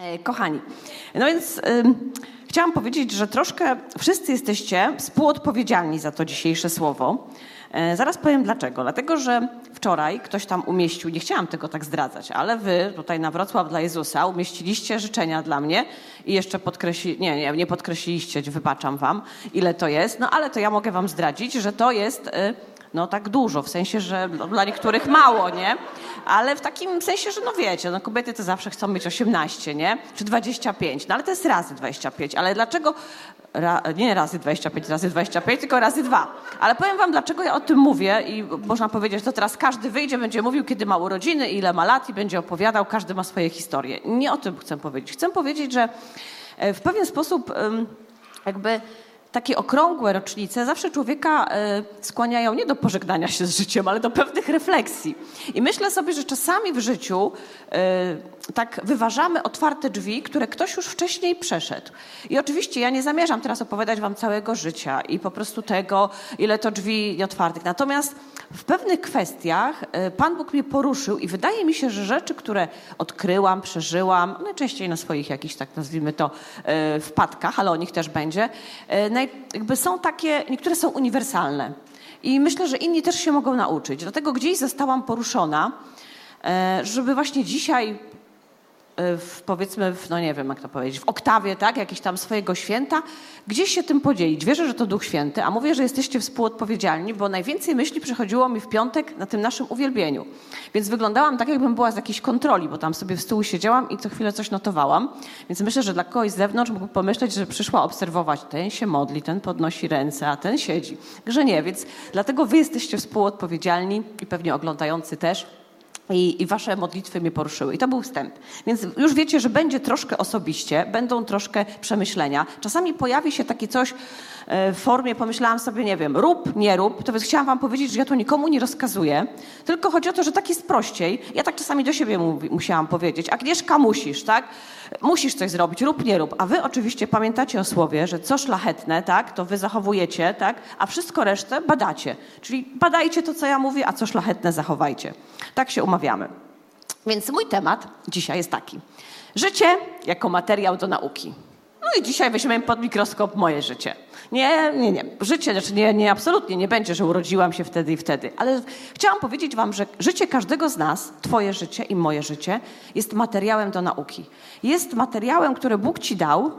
E, kochani, no więc chciałam powiedzieć, że troszkę wszyscy jesteście współodpowiedzialni za to dzisiejsze słowo. E, zaraz powiem dlaczego. Dlatego, że wczoraj ktoś tam umieścił, nie chciałam tego tak zdradzać, ale wy tutaj na Wrocław dla Jezusa umieściliście życzenia dla mnie i jeszcze podkreśli, nie, nie, nie podkreśliliście, wybaczam wam, ile to jest, no ale to ja mogę wam zdradzić, że to jest... Y no tak dużo, w sensie, że no, dla niektórych mało, nie? Ale w takim sensie, że no wiecie, no kobiety to zawsze chcą mieć 18, nie? Czy 25, no ale to jest razy 25. Ale dlaczego, ra, nie razy 25, razy 25, tylko razy dwa. Ale powiem wam, dlaczego ja o tym mówię i można powiedzieć, to teraz każdy wyjdzie, będzie mówił, kiedy ma urodziny, ile ma lat i będzie opowiadał, każdy ma swoje historie. Nie o tym chcę powiedzieć. Chcę powiedzieć, że e, w pewien sposób jakby takie okrągłe rocznice zawsze człowieka e, skłaniają nie do pożegnania się z życiem, ale do pewnych refleksji. I myślę sobie, że czasami w życiu e, tak wyważamy otwarte drzwi, które ktoś już wcześniej przeszedł. I oczywiście ja nie zamierzam teraz opowiadać wam całego życia i po prostu tego, ile to drzwi nieotwartych. Natomiast w pewnych kwestiach e, Pan Bóg mnie poruszył i wydaje mi się, że rzeczy, które odkryłam, przeżyłam, najczęściej na swoich jakichś, tak nazwijmy to, wpadkach, ale o nich też będzie, jakby są takie, niektóre są uniwersalne. I myślę, że inni też się mogą nauczyć. Dlatego gdzieś zostałam poruszona, żeby właśnie dzisiaj Y, w, powiedzmy, w, no nie wiem jak to powiedzieć, w oktawie, tak, jakieś tam swojego święta, gdzieś się tym podzielić. Wierzę, że to Duch Święty, a mówię, że jesteście współodpowiedzialni, bo najwięcej myśli przychodziło mi w piątek na tym naszym uwielbieniu. Więc wyglądałam tak, jakbym była z jakiejś kontroli, bo tam sobie w stół siedziałam i co chwilę coś notowałam. Więc myślę, że dla kogoś z zewnątrz mógł pomyśleć, że przyszła obserwować. Ten się modli, ten podnosi ręce, a ten siedzi. Że nie, więc dlatego wy jesteście współodpowiedzialni i pewnie oglądający też. I, I, wasze modlitwy mnie poruszyły. I to był wstęp. Więc już wiecie, że będzie troszkę osobiście, będą troszkę przemyślenia. Czasami pojawi się takie coś e, w formie, pomyślałam sobie, nie wiem, rób, nie rób. To więc chciałam wam powiedzieć, że ja to nikomu nie rozkazuję, tylko chodzi o to, że tak jest prościej. Ja tak czasami do siebie musiałam powiedzieć. Agnieszka, musisz, tak? Musisz coś zrobić, rób, nie rób. A wy oczywiście pamiętacie o słowie, że co szlachetne, tak, to wy zachowujecie, tak, a wszystko resztę badacie. Czyli badajcie to, co ja mówię, a co szlachetne zachowajcie. Tak się umawiamy. Więc mój temat dzisiaj jest taki. Życie jako materiał do nauki. No i dzisiaj weźmiemy pod mikroskop moje życie. Nie, nie, nie. Życie, znaczy nie, nie, absolutnie nie będzie, że urodziłam się wtedy i wtedy. Ale chciałam powiedzieć wam, że życie każdego z nas, twoje życie i moje życie, jest materiałem do nauki. Jest materiałem, który Bóg ci dał,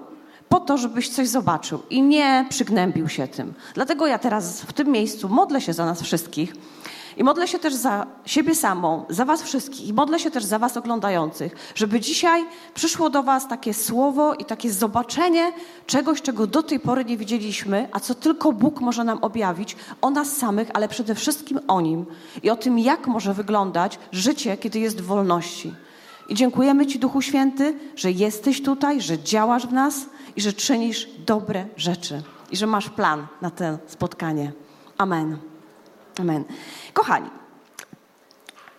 po to, żebyś coś zobaczył i nie przygnębił się tym. Dlatego ja teraz w tym miejscu modlę się za nas wszystkich, i modlę się też za siebie samą, za Was wszystkich i modlę się też za Was oglądających, żeby dzisiaj przyszło do Was takie słowo i takie zobaczenie czegoś, czego do tej pory nie widzieliśmy, a co tylko Bóg może nam objawić o nas samych, ale przede wszystkim o Nim i o tym, jak może wyglądać życie, kiedy jest w wolności. I dziękujemy Ci, Duchu Święty, że jesteś tutaj, że działasz w nas i że czynisz dobre rzeczy i że masz plan na to spotkanie. Amen. Amen. Kochani,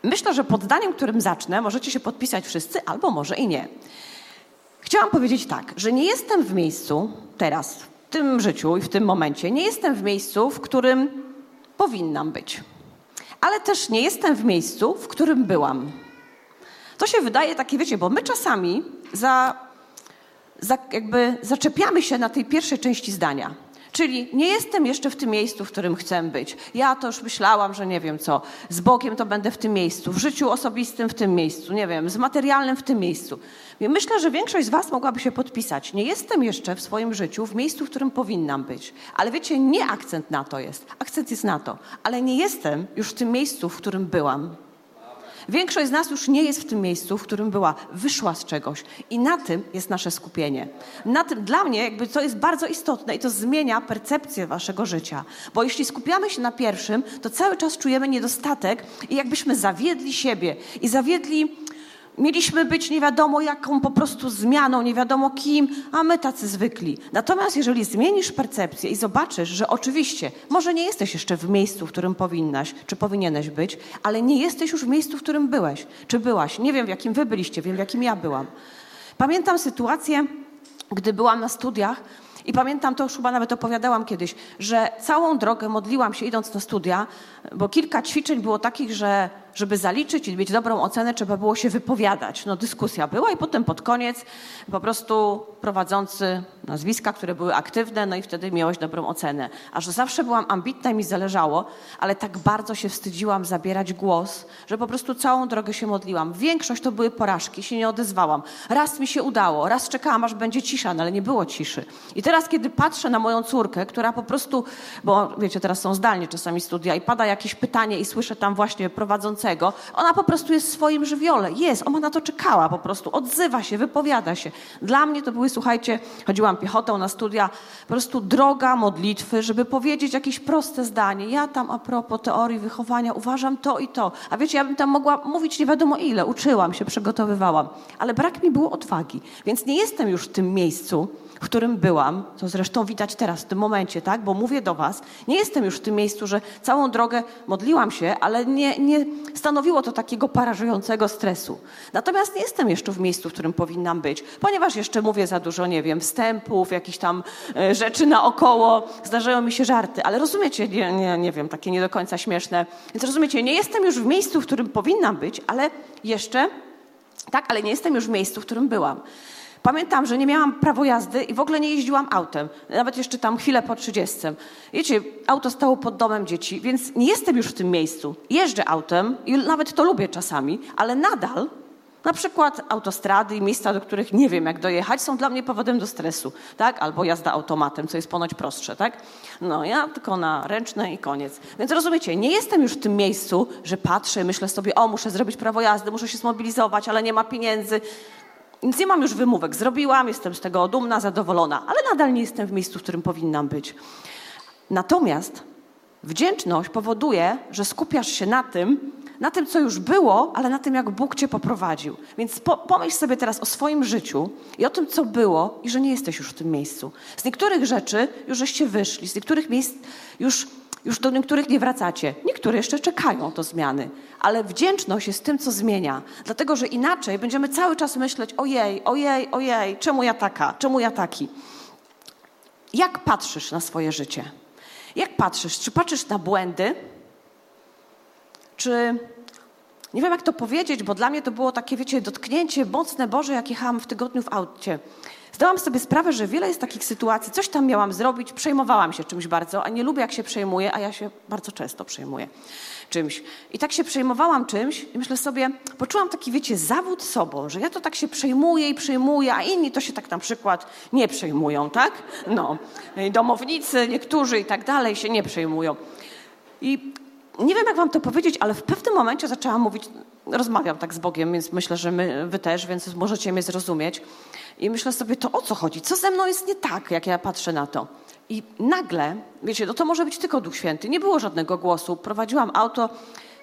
myślę, że pod zdaniem, którym zacznę, możecie się podpisać wszyscy, albo może i nie. Chciałam powiedzieć tak, że nie jestem w miejscu teraz, w tym życiu i w tym momencie, nie jestem w miejscu, w którym powinnam być. Ale też nie jestem w miejscu, w którym byłam. To się wydaje takie, wiecie, bo my czasami za, za, jakby zaczepiamy się na tej pierwszej części zdania. Czyli nie jestem jeszcze w tym miejscu, w którym chcę być. Ja to już myślałam, że nie wiem co. Z Bogiem to będę w tym miejscu, w życiu osobistym w tym miejscu, nie wiem, z materialnym w tym miejscu. Myślę, że większość z Was mogłaby się podpisać. Nie jestem jeszcze w swoim życiu w miejscu, w którym powinnam być. Ale wiecie, nie akcent na to jest. Akcent jest na to. Ale nie jestem już w tym miejscu, w którym byłam. Większość z nas już nie jest w tym miejscu, w którym była, wyszła z czegoś i na tym jest nasze skupienie. Na tym dla mnie jakby to jest bardzo istotne i to zmienia percepcję waszego życia. Bo jeśli skupiamy się na pierwszym, to cały czas czujemy niedostatek i jakbyśmy zawiedli siebie i zawiedli Mieliśmy być nie wiadomo jaką po prostu zmianą, nie wiadomo kim, a my tacy zwykli. Natomiast jeżeli zmienisz percepcję i zobaczysz, że oczywiście, może nie jesteś jeszcze w miejscu, w którym powinnaś, czy powinieneś być, ale nie jesteś już w miejscu, w którym byłeś, czy byłaś. Nie wiem, w jakim wy byliście, wiem, w jakim ja byłam. Pamiętam sytuację, gdy byłam na studiach, i pamiętam, to już chyba nawet opowiadałam kiedyś, że całą drogę modliłam się idąc na studia, bo kilka ćwiczeń było takich, że żeby zaliczyć i mieć dobrą ocenę, trzeba było się wypowiadać. No dyskusja była i potem pod koniec po prostu prowadzący nazwiska, które były aktywne, no i wtedy miałeś dobrą ocenę. A że zawsze byłam ambitna i mi zależało, ale tak bardzo się wstydziłam zabierać głos, że po prostu całą drogę się modliłam. Większość to były porażki, się nie odezwałam. Raz mi się udało, raz czekałam, aż będzie cisza, no ale nie było ciszy. I teraz, kiedy patrzę na moją córkę, która po prostu, bo wiecie, teraz są zdalnie czasami studia i pada jakieś pytanie i słyszę tam właśnie ona po prostu jest w swoim żywiole. Jest, ona na to czekała po prostu, odzywa się, wypowiada się. Dla mnie to były, słuchajcie, chodziłam piechotą na studia, po prostu droga modlitwy, żeby powiedzieć jakieś proste zdanie. Ja tam a propos teorii wychowania uważam to i to. A wiecie, ja bym tam mogła mówić nie wiadomo ile. Uczyłam się, przygotowywałam. Ale brak mi było odwagi. Więc nie jestem już w tym miejscu, w którym byłam, to zresztą widać teraz w tym momencie, tak? Bo mówię do Was, nie jestem już w tym miejscu, że całą drogę modliłam się, ale nie, nie stanowiło to takiego parażującego stresu. Natomiast nie jestem jeszcze w miejscu, w którym powinnam być, ponieważ jeszcze mówię za dużo, nie wiem, wstępów, jakichś tam e, rzeczy naokoło, zdarzają mi się żarty, ale rozumiecie, nie, nie, nie wiem, takie nie do końca śmieszne. Więc rozumiecie, nie jestem już w miejscu, w którym powinnam być, ale jeszcze, tak, ale nie jestem już w miejscu, w którym byłam. Pamiętam, że nie miałam prawo jazdy i w ogóle nie jeździłam autem. Nawet jeszcze tam chwilę po trzydziestce. Wiecie, auto stało pod domem dzieci, więc nie jestem już w tym miejscu. Jeżdżę autem i nawet to lubię czasami, ale nadal na przykład autostrady i miejsca, do których nie wiem, jak dojechać, są dla mnie powodem do stresu, tak? Albo jazda automatem, co jest ponoć prostsze, tak? No, ja tylko na ręczne i koniec. Więc rozumiecie, nie jestem już w tym miejscu, że patrzę, myślę sobie, o, muszę zrobić prawo jazdy, muszę się zmobilizować, ale nie ma pieniędzy. Więc nie mam już wymówek. Zrobiłam, jestem z tego dumna, zadowolona, ale nadal nie jestem w miejscu, w którym powinnam być. Natomiast wdzięczność powoduje, że skupiasz się na tym, na tym, co już było, ale na tym, jak Bóg cię poprowadził. Więc po, pomyśl sobie teraz o swoim życiu i o tym, co było i że nie jesteś już w tym miejscu. Z niektórych rzeczy już żeście wyszli, z niektórych miejsc już już do niektórych nie wracacie. Niektóre jeszcze czekają do zmiany. Ale wdzięczność jest tym, co zmienia. Dlatego, że inaczej będziemy cały czas myśleć: ojej, ojej, ojej, czemu ja taka, czemu ja taki. Jak patrzysz na swoje życie? Jak patrzysz? Czy patrzysz na błędy? Czy nie wiem, jak to powiedzieć, bo dla mnie to było takie, wiecie, dotknięcie mocne Boże, jak jechałam w tygodniu w aucie zdałam sobie sprawę, że wiele jest takich sytuacji, coś tam miałam zrobić, przejmowałam się czymś bardzo, a nie lubię, jak się przejmuję, a ja się bardzo często przejmuję czymś. I tak się przejmowałam czymś i myślę sobie, poczułam taki, wiecie, zawód sobą, że ja to tak się przejmuję i przejmuję, a inni to się tak na przykład nie przejmują, tak? No, domownicy, niektórzy i tak dalej się nie przejmują. I nie wiem, jak wam to powiedzieć, ale w pewnym momencie zaczęłam mówić, rozmawiam tak z Bogiem, więc myślę, że my, wy też, więc możecie mnie zrozumieć. I myślę sobie, to o co chodzi? Co ze mną jest nie tak, jak ja patrzę na to? I nagle, wiecie, no to może być tylko Duch Święty. Nie było żadnego głosu. Prowadziłam auto.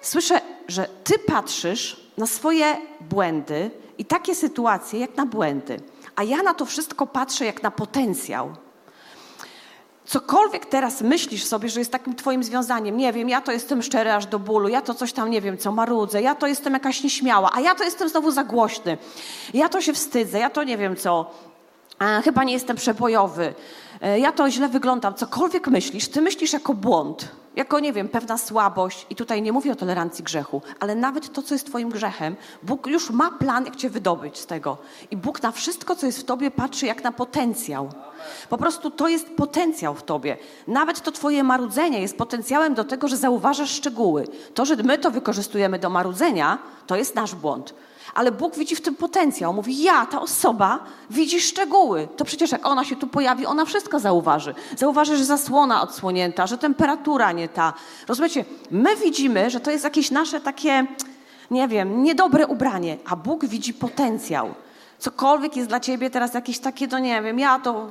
Słyszę, że ty patrzysz na swoje błędy i takie sytuacje jak na błędy. A ja na to wszystko patrzę jak na potencjał cokolwiek teraz myślisz sobie, że jest takim twoim związaniem, nie wiem, ja to jestem szczery aż do bólu, ja to coś tam, nie wiem, co marudzę, ja to jestem jakaś nieśmiała, a ja to jestem znowu za głośny, ja to się wstydzę, ja to nie wiem co, a, chyba nie jestem przebojowy, e, ja to źle wyglądam, cokolwiek myślisz, ty myślisz jako błąd, jako, nie wiem, pewna słabość. I tutaj nie mówię o tolerancji grzechu, ale nawet to, co jest Twoim grzechem, Bóg już ma plan, jak Cię wydobyć z tego. I Bóg na wszystko, co jest w Tobie, patrzy jak na potencjał. Po prostu to jest potencjał w Tobie. Nawet to Twoje marudzenie jest potencjałem do tego, że zauważasz szczegóły. To, że my to wykorzystujemy do marudzenia, to jest nasz błąd ale Bóg widzi w tym potencjał. Mówi, ja, ta osoba, widzi szczegóły. To przecież jak ona się tu pojawi, ona wszystko zauważy. Zauważy, że zasłona odsłonięta, że temperatura nie ta. Rozumiecie? My widzimy, że to jest jakieś nasze takie, nie wiem, niedobre ubranie, a Bóg widzi potencjał. Cokolwiek jest dla ciebie teraz jakieś takie, to nie wiem, ja to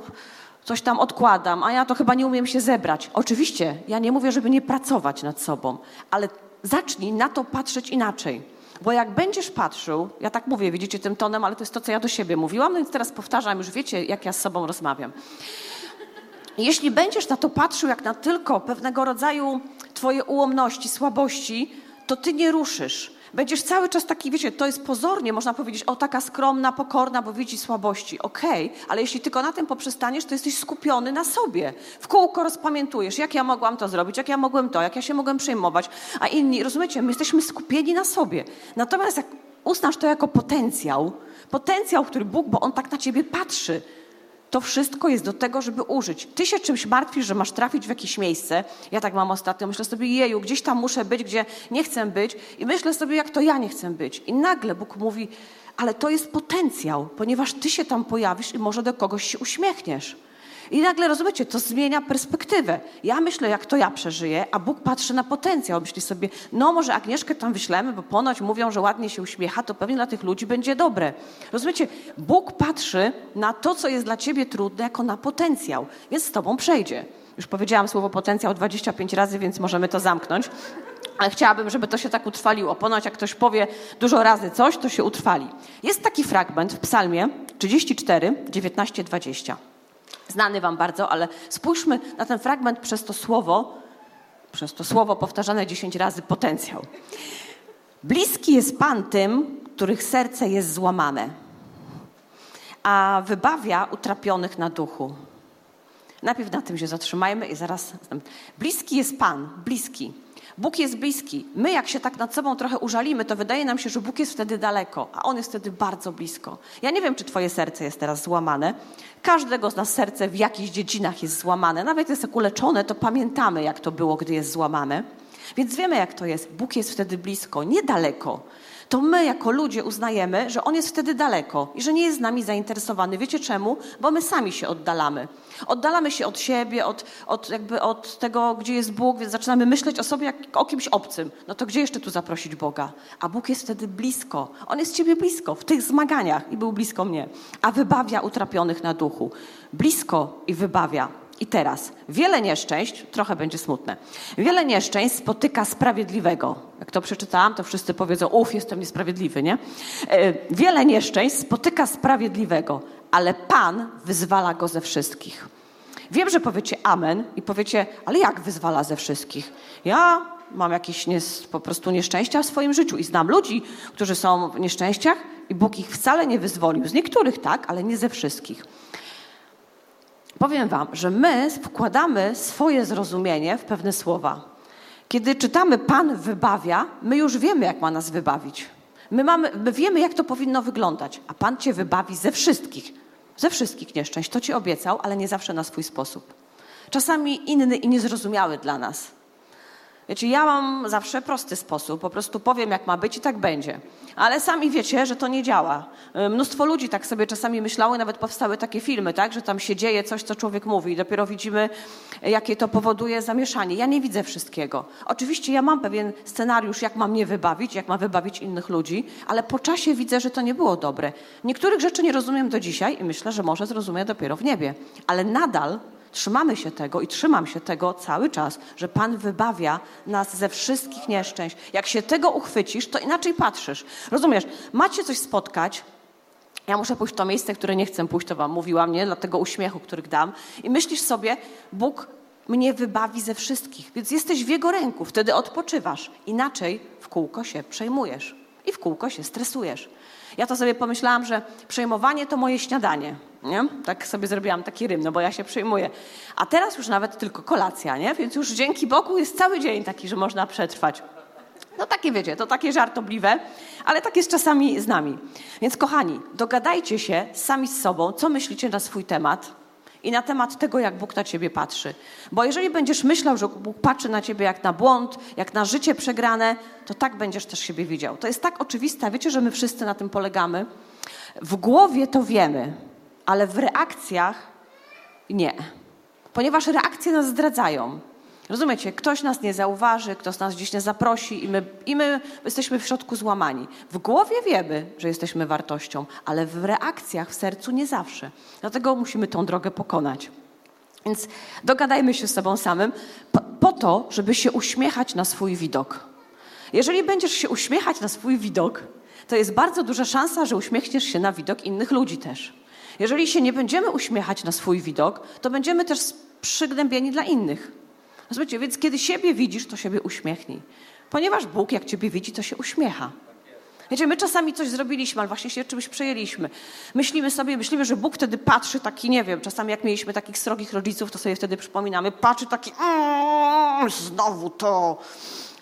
coś tam odkładam, a ja to chyba nie umiem się zebrać. Oczywiście, ja nie mówię, żeby nie pracować nad sobą, ale zacznij na to patrzeć inaczej. Bo jak będziesz patrzył, ja tak mówię, widzicie tym tonem, ale to jest to, co ja do siebie mówiłam, no więc teraz powtarzam, już wiecie, jak ja z sobą rozmawiam. Jeśli będziesz na to patrzył jak na tylko pewnego rodzaju twoje ułomności, słabości, to ty nie ruszysz. Będziesz cały czas taki, wiecie, to jest pozornie, można powiedzieć, o taka skromna, pokorna, bo widzi słabości. Okej, okay, ale jeśli tylko na tym poprzestaniesz, to jesteś skupiony na sobie. W kółko rozpamiętujesz, jak ja mogłam to zrobić, jak ja mogłem to, jak ja się mogłem przejmować, a inni, rozumiecie, my jesteśmy skupieni na sobie. Natomiast jak uznasz to jako potencjał, potencjał, który Bóg, bo On tak na ciebie patrzy, to wszystko jest do tego, żeby użyć. Ty się czymś martwisz, że masz trafić w jakieś miejsce. Ja tak mam ostatnio, myślę sobie, jeju, gdzieś tam muszę być, gdzie nie chcę być i myślę sobie, jak to ja nie chcę być. I nagle Bóg mówi, ale to jest potencjał, ponieważ ty się tam pojawisz i może do kogoś się uśmiechniesz. I nagle, rozumiecie, to zmienia perspektywę. Ja myślę, jak to ja przeżyję, a Bóg patrzy na potencjał. Myśli sobie, no może Agnieszkę tam wyślemy, bo ponoć mówią, że ładnie się uśmiecha, to pewnie dla tych ludzi będzie dobre. Rozumiecie, Bóg patrzy na to, co jest dla ciebie trudne, jako na potencjał, więc z tobą przejdzie. Już powiedziałam słowo potencjał 25 razy, więc możemy to zamknąć. Ale chciałabym, żeby to się tak utrwaliło. Ponoć jak ktoś powie dużo razy coś, to się utrwali. Jest taki fragment w psalmie 34, 19, 20 znany wam bardzo, ale spójrzmy na ten fragment przez to słowo, przez to słowo powtarzane dziesięć razy potencjał. Bliski jest Pan tym, których serce jest złamane, a wybawia utrapionych na duchu. Najpierw na tym się zatrzymajmy i zaraz. Bliski jest Pan, bliski. Bóg jest bliski. My, jak się tak nad sobą trochę użalimy, to wydaje nam się, że Bóg jest wtedy daleko, a On jest wtedy bardzo blisko. Ja nie wiem, czy Twoje serce jest teraz złamane. Każdego z nas serce w jakichś dziedzinach jest złamane. Nawet jest jak uleczone, to pamiętamy, jak to było, gdy jest złamane. Więc wiemy, jak to jest. Bóg jest wtedy blisko, niedaleko to my jako ludzie uznajemy, że on jest wtedy daleko i że nie jest z nami zainteresowany. Wiecie czemu? Bo my sami się oddalamy. Oddalamy się od siebie, od, od, jakby od tego, gdzie jest Bóg, więc zaczynamy myśleć o sobie jak o kimś obcym. No to gdzie jeszcze tu zaprosić Boga? A Bóg jest wtedy blisko. On jest ciebie blisko w tych zmaganiach i był blisko mnie. A wybawia utrapionych na duchu. Blisko i wybawia. I teraz, wiele nieszczęść, trochę będzie smutne, wiele nieszczęść spotyka sprawiedliwego. Jak to przeczytałam, to wszyscy powiedzą, uf, jestem niesprawiedliwy, nie? E, wiele nieszczęść spotyka sprawiedliwego, ale Pan wyzwala go ze wszystkich. Wiem, że powiecie amen i powiecie, ale jak wyzwala ze wszystkich? Ja mam jakieś po prostu nieszczęścia w swoim życiu i znam ludzi, którzy są w nieszczęściach i Bóg ich wcale nie wyzwolił. Z niektórych tak, ale nie ze wszystkich. Powiem Wam, że my wkładamy swoje zrozumienie w pewne słowa. Kiedy czytamy Pan wybawia, my już wiemy, jak ma nas wybawić. My, mamy, my wiemy, jak to powinno wyglądać, a Pan Cię wybawi ze wszystkich, ze wszystkich nieszczęść. To Ci obiecał, ale nie zawsze na swój sposób. Czasami inny i niezrozumiały dla nas. Wiecie, ja mam zawsze prosty sposób, po prostu powiem, jak ma być i tak będzie. Ale sami wiecie, że to nie działa. Y, mnóstwo ludzi tak sobie czasami myślało, nawet powstały takie filmy, tak, że tam się dzieje coś, co człowiek mówi i dopiero widzimy, jakie to powoduje zamieszanie. Ja nie widzę wszystkiego. Oczywiście ja mam pewien scenariusz, jak mam mnie wybawić, jak mam wybawić innych ludzi, ale po czasie widzę, że to nie było dobre. Niektórych rzeczy nie rozumiem do dzisiaj i myślę, że może zrozumiem dopiero w niebie. Ale nadal Trzymamy się tego i trzymam się tego cały czas, że Pan wybawia nas ze wszystkich nieszczęść. Jak się tego uchwycisz, to inaczej patrzysz. Rozumiesz, macie coś spotkać, ja muszę pójść w to miejsce, które nie chcę pójść, to wam mówiłam, nie? Dla tego uśmiechu, który dam. I myślisz sobie, Bóg mnie wybawi ze wszystkich, więc jesteś w Jego ręku, wtedy odpoczywasz. Inaczej w kółko się przejmujesz i w kółko się stresujesz. Ja to sobie pomyślałam, że przejmowanie to moje śniadanie. Nie? Tak sobie zrobiłam taki rym, no bo ja się przejmuję. A teraz już nawet tylko kolacja, nie? Więc już dzięki Bogu jest cały dzień taki, że można przetrwać. No takie wiecie, to takie żartobliwe, ale tak jest czasami z nami. Więc kochani, dogadajcie się sami z sobą, co myślicie na swój temat i na temat tego, jak Bóg na ciebie patrzy. Bo jeżeli będziesz myślał, że Bóg patrzy na ciebie jak na błąd, jak na życie przegrane, to tak będziesz też siebie widział. To jest tak oczywiste, wiecie, że my wszyscy na tym polegamy. W głowie to wiemy, ale w reakcjach nie. Ponieważ reakcje nas zdradzają. Rozumiecie? Ktoś nas nie zauważy, ktoś nas gdzieś nie zaprosi i my, i my jesteśmy w środku złamani. W głowie wiemy, że jesteśmy wartością, ale w reakcjach, w sercu nie zawsze. Dlatego musimy tą drogę pokonać. Więc dogadajmy się z sobą samym po, po to, żeby się uśmiechać na swój widok. Jeżeli będziesz się uśmiechać na swój widok, to jest bardzo duża szansa, że uśmiechniesz się na widok innych ludzi też. Jeżeli się nie będziemy uśmiechać na swój widok, to będziemy też przygnębieni dla innych. Zobaczcie, więc kiedy siebie widzisz, to siebie uśmiechnij. Ponieważ Bóg, jak ciebie widzi, to się uśmiecha. Wiecie, my czasami coś zrobiliśmy, ale właśnie się czymś przejęliśmy. Myślimy sobie, myślimy, że Bóg wtedy patrzy taki, nie wiem, czasami jak mieliśmy takich srogich rodziców, to sobie wtedy przypominamy, patrzy taki, mm, znowu to,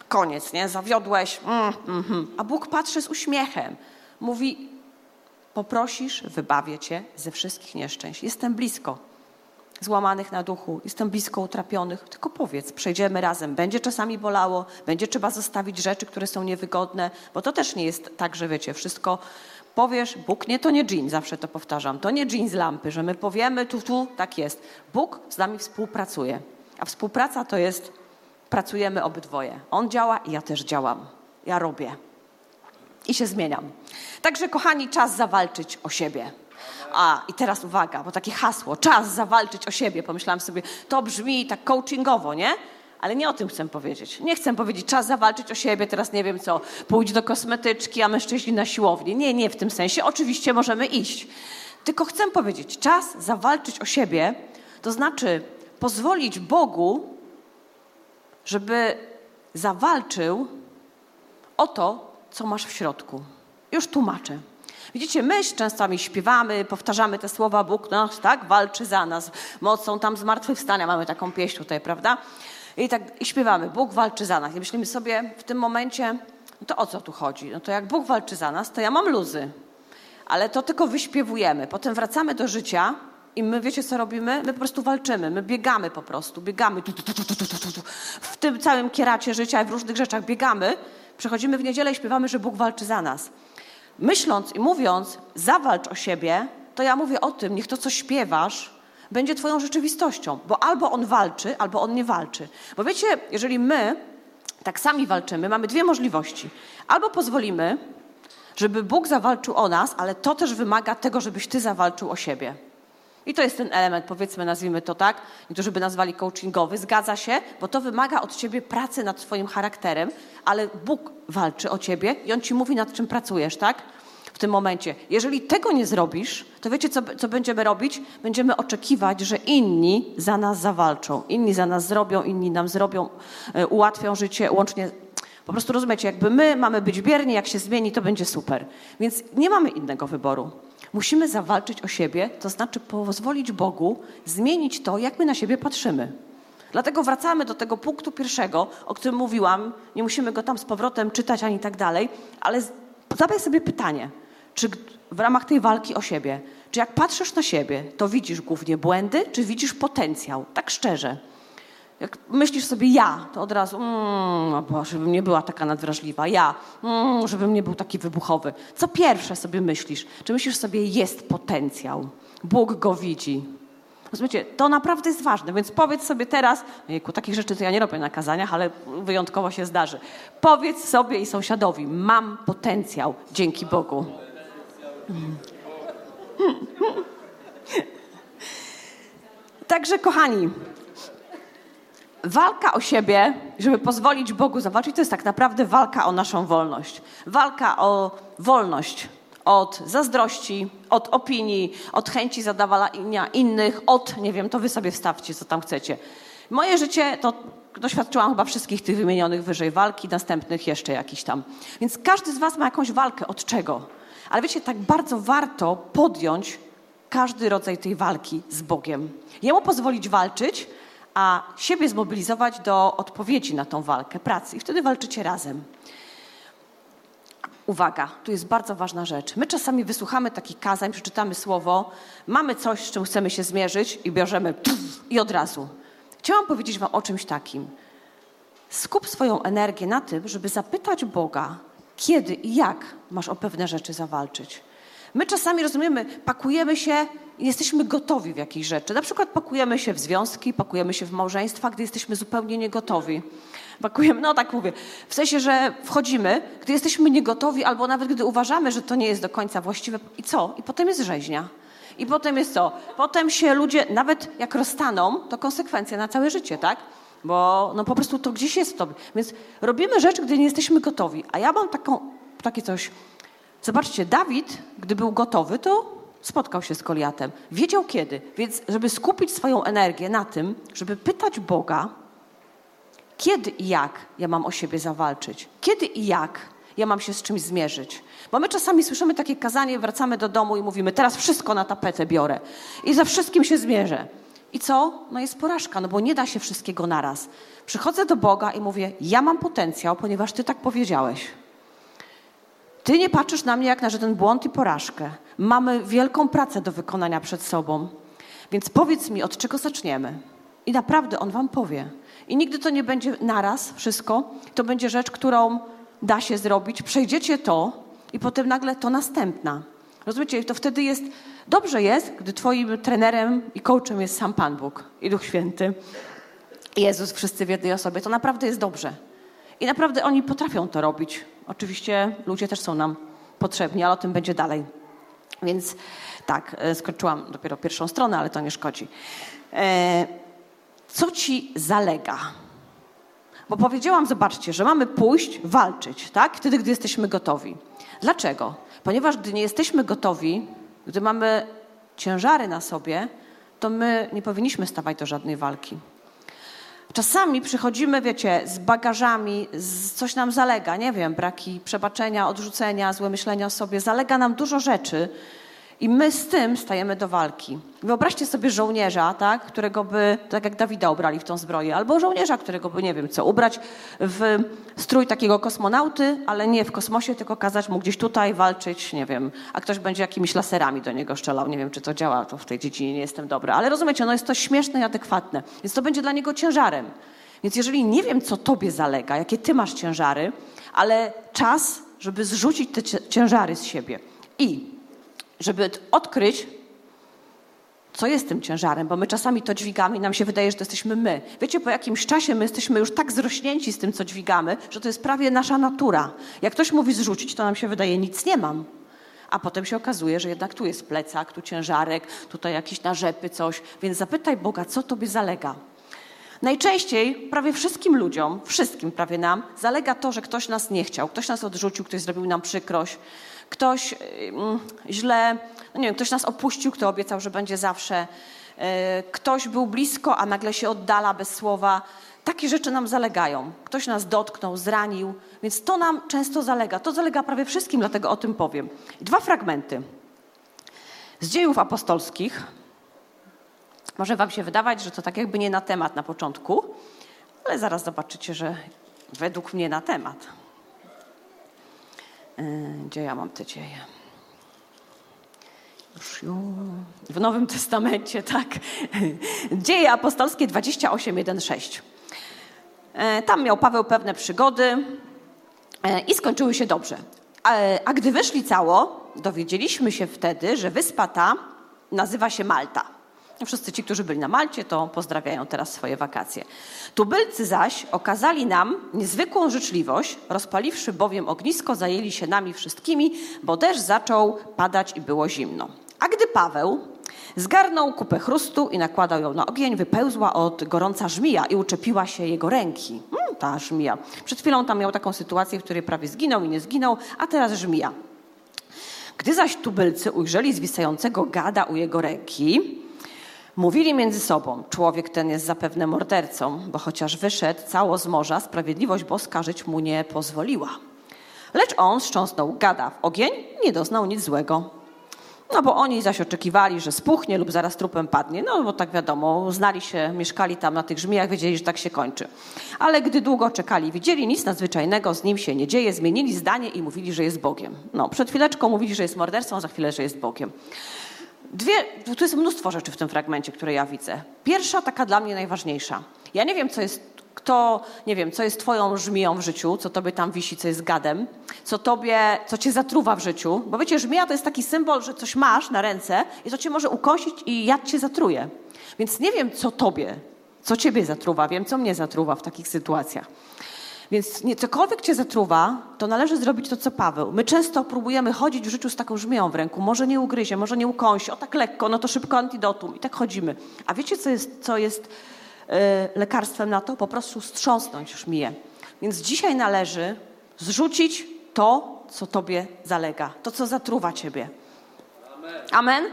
koniec, nie, zawiodłeś, mm, mm, a Bóg patrzy z uśmiechem. Mówi, poprosisz, wybawię cię ze wszystkich nieszczęść. Jestem blisko złamanych na duchu, jestem blisko utrapionych. Tylko powiedz, przejdziemy razem. Będzie czasami bolało, będzie trzeba zostawić rzeczy, które są niewygodne, bo to też nie jest tak, że wiecie, wszystko powiesz, Bóg nie, to nie dżin, zawsze to powtarzam, to nie dżin z lampy, że my powiemy tu, tu, tak jest. Bóg z nami współpracuje, a współpraca to jest, pracujemy obydwoje. On działa i ja też działam. Ja robię. I się zmieniam. Także, kochani, czas zawalczyć o siebie. A, i teraz uwaga, bo takie hasło, czas zawalczyć o siebie. Pomyślałam sobie, to brzmi tak coachingowo, nie? Ale nie o tym chcę powiedzieć. Nie chcę powiedzieć, czas zawalczyć o siebie, teraz nie wiem co, pójdź do kosmetyczki, a mężczyźni na siłowni. Nie, nie w tym sensie. Oczywiście możemy iść. Tylko chcę powiedzieć, czas zawalczyć o siebie, to znaczy pozwolić Bogu, żeby zawalczył o to, co masz w środku. Już tłumaczę. Widzicie, my często śpiewamy, powtarzamy te słowa, Bóg no, tak, walczy za nas, mocą tam zmartwychwstania, mamy taką pieśń tutaj, prawda? I tak i śpiewamy, Bóg walczy za nas. I myślimy sobie w tym momencie, no to o co tu chodzi? No to jak Bóg walczy za nas, to ja mam luzy. Ale to tylko wyśpiewujemy. Potem wracamy do życia i my wiecie, co robimy? My po prostu walczymy, my biegamy po prostu, biegamy tu, tu, tu, w tym całym kieracie życia i w różnych rzeczach biegamy. Przechodzimy w niedzielę i śpiewamy, że Bóg walczy za nas myśląc i mówiąc, zawalcz o siebie, to ja mówię o tym, niech to, co śpiewasz, będzie Twoją rzeczywistością, bo albo on walczy, albo on nie walczy. Bo wiecie, jeżeli my tak sami walczymy, mamy dwie możliwości. Albo pozwolimy, żeby Bóg zawalczył o nas, ale to też wymaga tego, żebyś Ty zawalczył o siebie. I to jest ten element, powiedzmy, nazwijmy to tak, niektórzy by nazwali coachingowy, zgadza się, bo to wymaga od ciebie pracy nad swoim charakterem, ale Bóg walczy o ciebie i On ci mówi, nad czym pracujesz, tak? W tym momencie. Jeżeli tego nie zrobisz, to wiecie, co, co będziemy robić? Będziemy oczekiwać, że inni za nas zawalczą, inni za nas zrobią, inni nam zrobią, e, ułatwią życie, łącznie po prostu rozumiecie, jakby my mamy być bierni, jak się zmieni, to będzie super. Więc nie mamy innego wyboru. Musimy zawalczyć o siebie, to znaczy pozwolić Bogu zmienić to, jak my na siebie patrzymy. Dlatego wracamy do tego punktu pierwszego, o którym mówiłam. Nie musimy go tam z powrotem czytać ani tak dalej, ale zadaj sobie pytanie, czy w ramach tej walki o siebie, czy jak patrzysz na siebie, to widzisz głównie błędy, czy widzisz potencjał? Tak szczerze. Jak myślisz sobie ja, to od razu, mm, no bo żebym nie była taka nadwrażliwa, ja, mm, żebym nie był taki wybuchowy. Co pierwsze sobie myślisz? Czy myślisz sobie, jest potencjał, Bóg go widzi? Rozumiecie, to naprawdę jest ważne, więc powiedz sobie teraz, jejku, takich rzeczy to ja nie robię na kazaniach, ale wyjątkowo się zdarzy. Powiedz sobie i sąsiadowi, mam potencjał dzięki Bogu. Także kochani, walka o siebie, żeby pozwolić Bogu zobaczyć, to jest tak naprawdę walka o naszą wolność. Walka o wolność od zazdrości, od opinii, od chęci zadawalania innych, od, nie wiem, to wy sobie wstawcie, co tam chcecie. Moje życie to doświadczyłam chyba wszystkich tych wymienionych wyżej walki, następnych jeszcze jakiś tam. Więc każdy z was ma jakąś walkę. Od czego? Ale wiecie, tak bardzo warto podjąć każdy rodzaj tej walki z Bogiem. Jemu pozwolić walczyć, a siebie zmobilizować do odpowiedzi na tą walkę, pracy. I wtedy walczycie razem. Uwaga, tu jest bardzo ważna rzecz. My czasami wysłuchamy takich kazań, przeczytamy słowo, mamy coś, z czym chcemy się zmierzyć i bierzemy i od razu. Chciałam powiedzieć Wam o czymś takim. Skup swoją energię na tym, żeby zapytać Boga, kiedy i jak masz o pewne rzeczy zawalczyć. My czasami rozumiemy, pakujemy się i jesteśmy gotowi w jakiejś rzeczy. Na przykład pakujemy się w związki, pakujemy się w małżeństwa, gdy jesteśmy zupełnie niegotowi. Pakujemy, no tak mówię, w sensie, że wchodzimy, gdy jesteśmy niegotowi, albo nawet gdy uważamy, że to nie jest do końca właściwe. I co? I potem jest rzeźnia. I potem jest co? Potem się ludzie, nawet jak rozstaną, to konsekwencja na całe życie, tak? Bo no po prostu to gdzieś jest w tobie. Więc robimy rzecz, gdy nie jesteśmy gotowi. A ja mam taką, takie coś. Zobaczcie, Dawid, gdy był gotowy, to spotkał się z Goliatem. Wiedział kiedy. Więc żeby skupić swoją energię na tym, żeby pytać Boga, Kiedy i jak ja mam o siebie zawalczyć? Kiedy i jak ja mam się z czymś zmierzyć? Bo my czasami słyszymy takie kazanie, wracamy do domu i mówimy, teraz wszystko na tapetę biorę i za wszystkim się zmierzę. I co? No jest porażka, no bo nie da się wszystkiego naraz. Przychodzę do Boga i mówię, ja mam potencjał, ponieważ Ty tak powiedziałeś. Ty nie patrzysz na mnie jak na żaden błąd i porażkę. Mamy wielką pracę do wykonania przed sobą. Więc powiedz mi, od czego zaczniemy? I naprawdę On Wam powie. I nigdy to nie będzie naraz wszystko. To będzie rzecz, którą da się zrobić. Przejdziecie to i potem nagle to następna. Rozumiecie? To wtedy jest, dobrze jest, gdy Twoim trenerem i coachem jest sam Pan Bóg i Duch Święty. Jezus, wszyscy w jednej osobie. To naprawdę jest dobrze. I naprawdę oni potrafią to robić. Oczywiście ludzie też są nam potrzebni, ale o tym będzie dalej. Więc tak, e, skończyłam dopiero pierwszą stronę, ale to nie szkodzi. E, co ci zalega? Bo powiedziałam, zobaczcie, że mamy pójść, walczyć, tak? Wtedy, gdy jesteśmy gotowi. Dlaczego? Ponieważ gdy nie jesteśmy gotowi, gdy mamy ciężary na sobie, to my nie powinniśmy stawać do żadnej walki. Czasami przychodzimy, wiecie, z bagażami, z coś nam zalega, nie wiem, braki przebaczenia, odrzucenia, złe myślenia o sobie, zalega nam dużo rzeczy, i my z tym stajemy do walki. Wyobraźcie sobie żołnierza, tak, którego by, tak jak Dawida ubrali w tą zbroję, albo żołnierza, którego by, nie wiem co, ubrać w strój takiego kosmonauty, ale nie w kosmosie, tylko kazać mu gdzieś tutaj walczyć, nie wiem, a ktoś będzie jakimiś laserami do niego strzelał. Nie wiem, czy to działa, to w tej dziedzinie nie jestem dobra. Ale rozumiecie, no jest to śmieszne i adekwatne, więc to będzie dla niego ciężarem. Więc jeżeli nie wiem, co tobie zalega, jakie ty masz ciężary, ale czas, żeby zrzucić te ciężary z siebie i żeby odkryć, co jest tym ciężarem, bo my czasami to dźwigamy i nam się wydaje, że to jesteśmy my. Wiecie, po jakimś czasie my jesteśmy już tak zrośnięci z tym, co dźwigamy, że to jest prawie nasza natura. Jak ktoś mówi zrzucić, to nam się wydaje, nic nie mam. A potem się okazuje, że jednak tu jest plecak, tu ciężarek, tutaj jakieś narzepy, coś. Więc zapytaj Boga, co tobie zalega. Najczęściej prawie wszystkim ludziom, wszystkim prawie nam, zalega to, że ktoś nas nie chciał, ktoś nas odrzucił, ktoś zrobił nam przykrość, ktoś źle, no nie wiem, ktoś nas opuścił, kto obiecał, że będzie zawsze, e, ktoś był blisko, a nagle się oddala bez słowa. Takie rzeczy nam zalegają. Ktoś nas dotknął, zranił, więc to nam często zalega. To zalega prawie wszystkim, dlatego o tym powiem. Dwa fragmenty. Z dziejów apostolskich. Może wam się wydawać, że to tak jakby nie na temat na początku, ale zaraz zobaczycie, że według mnie na temat. E, gdzie ja mam te dzieje? W Nowym Testamencie, tak. Dzieje apostolskie 28, 1, 6. Tam miał Paweł pewne przygody e, i skończyły się dobrze. A gdy wyszli cało, dowiedzieliśmy się wtedy, że wyspa ta nazywa się Malta. Wszyscy ci, którzy byli na Malcie, to pozdrawiają teraz swoje wakacje. Tubylcy zaś okazali nam niezwykłą życzliwość, rozpaliwszy bowiem ognisko, zajęli się nami wszystkimi, bo deszcz zaczął padać i było zimno. A gdy Paweł zgarnął kupę chrustu i nakładał ją na ogień, wypełzła od gorąca żmija i uczepiła się jego ręki. Hmm, ta żmija. Przed chwilą tam miał taką sytuację, w której prawie zginął i nie zginął, a teraz żmija. Gdy zaś tubylcy ujrzeli zwisającego gada u jego ręki, Mówili między sobą, człowiek ten jest zapewne mordercą, bo chociaż wyszedł cało z morza, sprawiedliwość boska żyć mu nie pozwoliła. Lecz on strząsnął gada w ogień nie doznał nic złego. No bo oni zaś oczekiwali, że spuchnie lub zaraz trupem padnie. No bo tak wiadomo, znali się, mieszkali tam na tych żmijach, wiedzieli, że tak się kończy. Ale gdy długo czekali, widzieli nic nadzwyczajnego, z nim się nie dzieje, zmienili zdanie i mówili, że jest Bogiem. No, przed chwileczką mówili, że jest mordercą, za chwilę, że jest Bogiem. Dwie, tu jest mnóstwo rzeczy w tym fragmencie, które ja widzę. Pierwsza, taka dla mnie najważniejsza. Ja nie wiem, co jest, kto, nie wiem, co jest twoją żmiją w życiu, co tobie tam wisi, co jest gadem, co tobie, co cię zatruwa w życiu. Bo wiecie, żmija to jest taki symbol, że coś masz na ręce i to cię może ukosić i jad cię zatruje. Więc nie wiem, co tobie, co ciebie zatruwa. Wiem, co mnie zatruwa w takich sytuacjach. Więc nie, cokolwiek cię zatruwa, to należy zrobić to, co Paweł. My często próbujemy chodzić w życiu z taką żmiją w ręku. Może nie ugryzie, może nie ukąsi, o tak lekko, no to szybko antidotum. I tak chodzimy. A wiecie, co jest, co jest yy, lekarstwem na to? Po prostu strząsnąć żmiję. Więc dzisiaj należy zrzucić to, co tobie zalega. To, co zatruwa ciebie. Amen? Amen?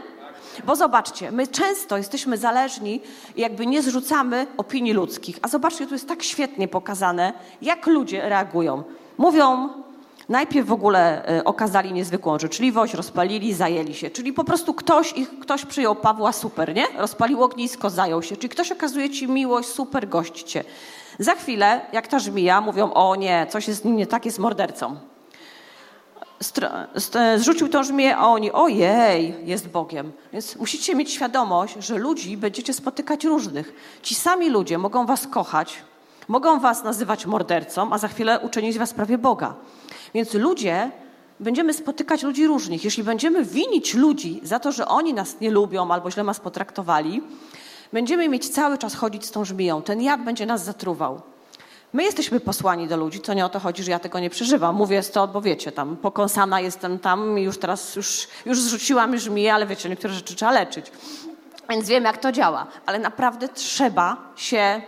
Bo zobaczcie, my często jesteśmy zależni i jakby nie zrzucamy opinii ludzkich. A zobaczcie, tu jest tak świetnie pokazane, jak ludzie reagują. Mówią, najpierw w ogóle e, okazali niezwykłą życzliwość, rozpalili, zajęli się. Czyli po prostu ktoś, ich, ktoś przyjął Pawła, super, nie? Rozpalił ognisko, zajął się. Czyli ktoś okazuje ci miłość, super, gośćcie. Za chwilę, jak ta żmija, mówią, o nie, coś jest nie tak, jest mordercą. Zrzucił tą żmiję, a oni, ojej, jest Bogiem. Więc musicie mieć świadomość, że ludzi będziecie spotykać różnych. Ci sami ludzie mogą was kochać, mogą was nazywać mordercą, a za chwilę uczynić was prawie Boga. Więc ludzie, będziemy spotykać ludzi różnych. Jeśli będziemy winić ludzi za to, że oni nas nie lubią albo źle nas potraktowali, będziemy mieć cały czas chodzić z tą żmiją. Ten jad będzie nas zatruwał. My jesteśmy posłani do ludzi, to nie o to chodzi, że ja tego nie przeżywam. Mówię to, bo wiecie, tam pokąsana jestem tam i już teraz, już, już zrzuciłam żmiję, ale wiecie, niektóre rzeczy trzeba leczyć. Więc wiem, jak to działa. Ale naprawdę trzeba się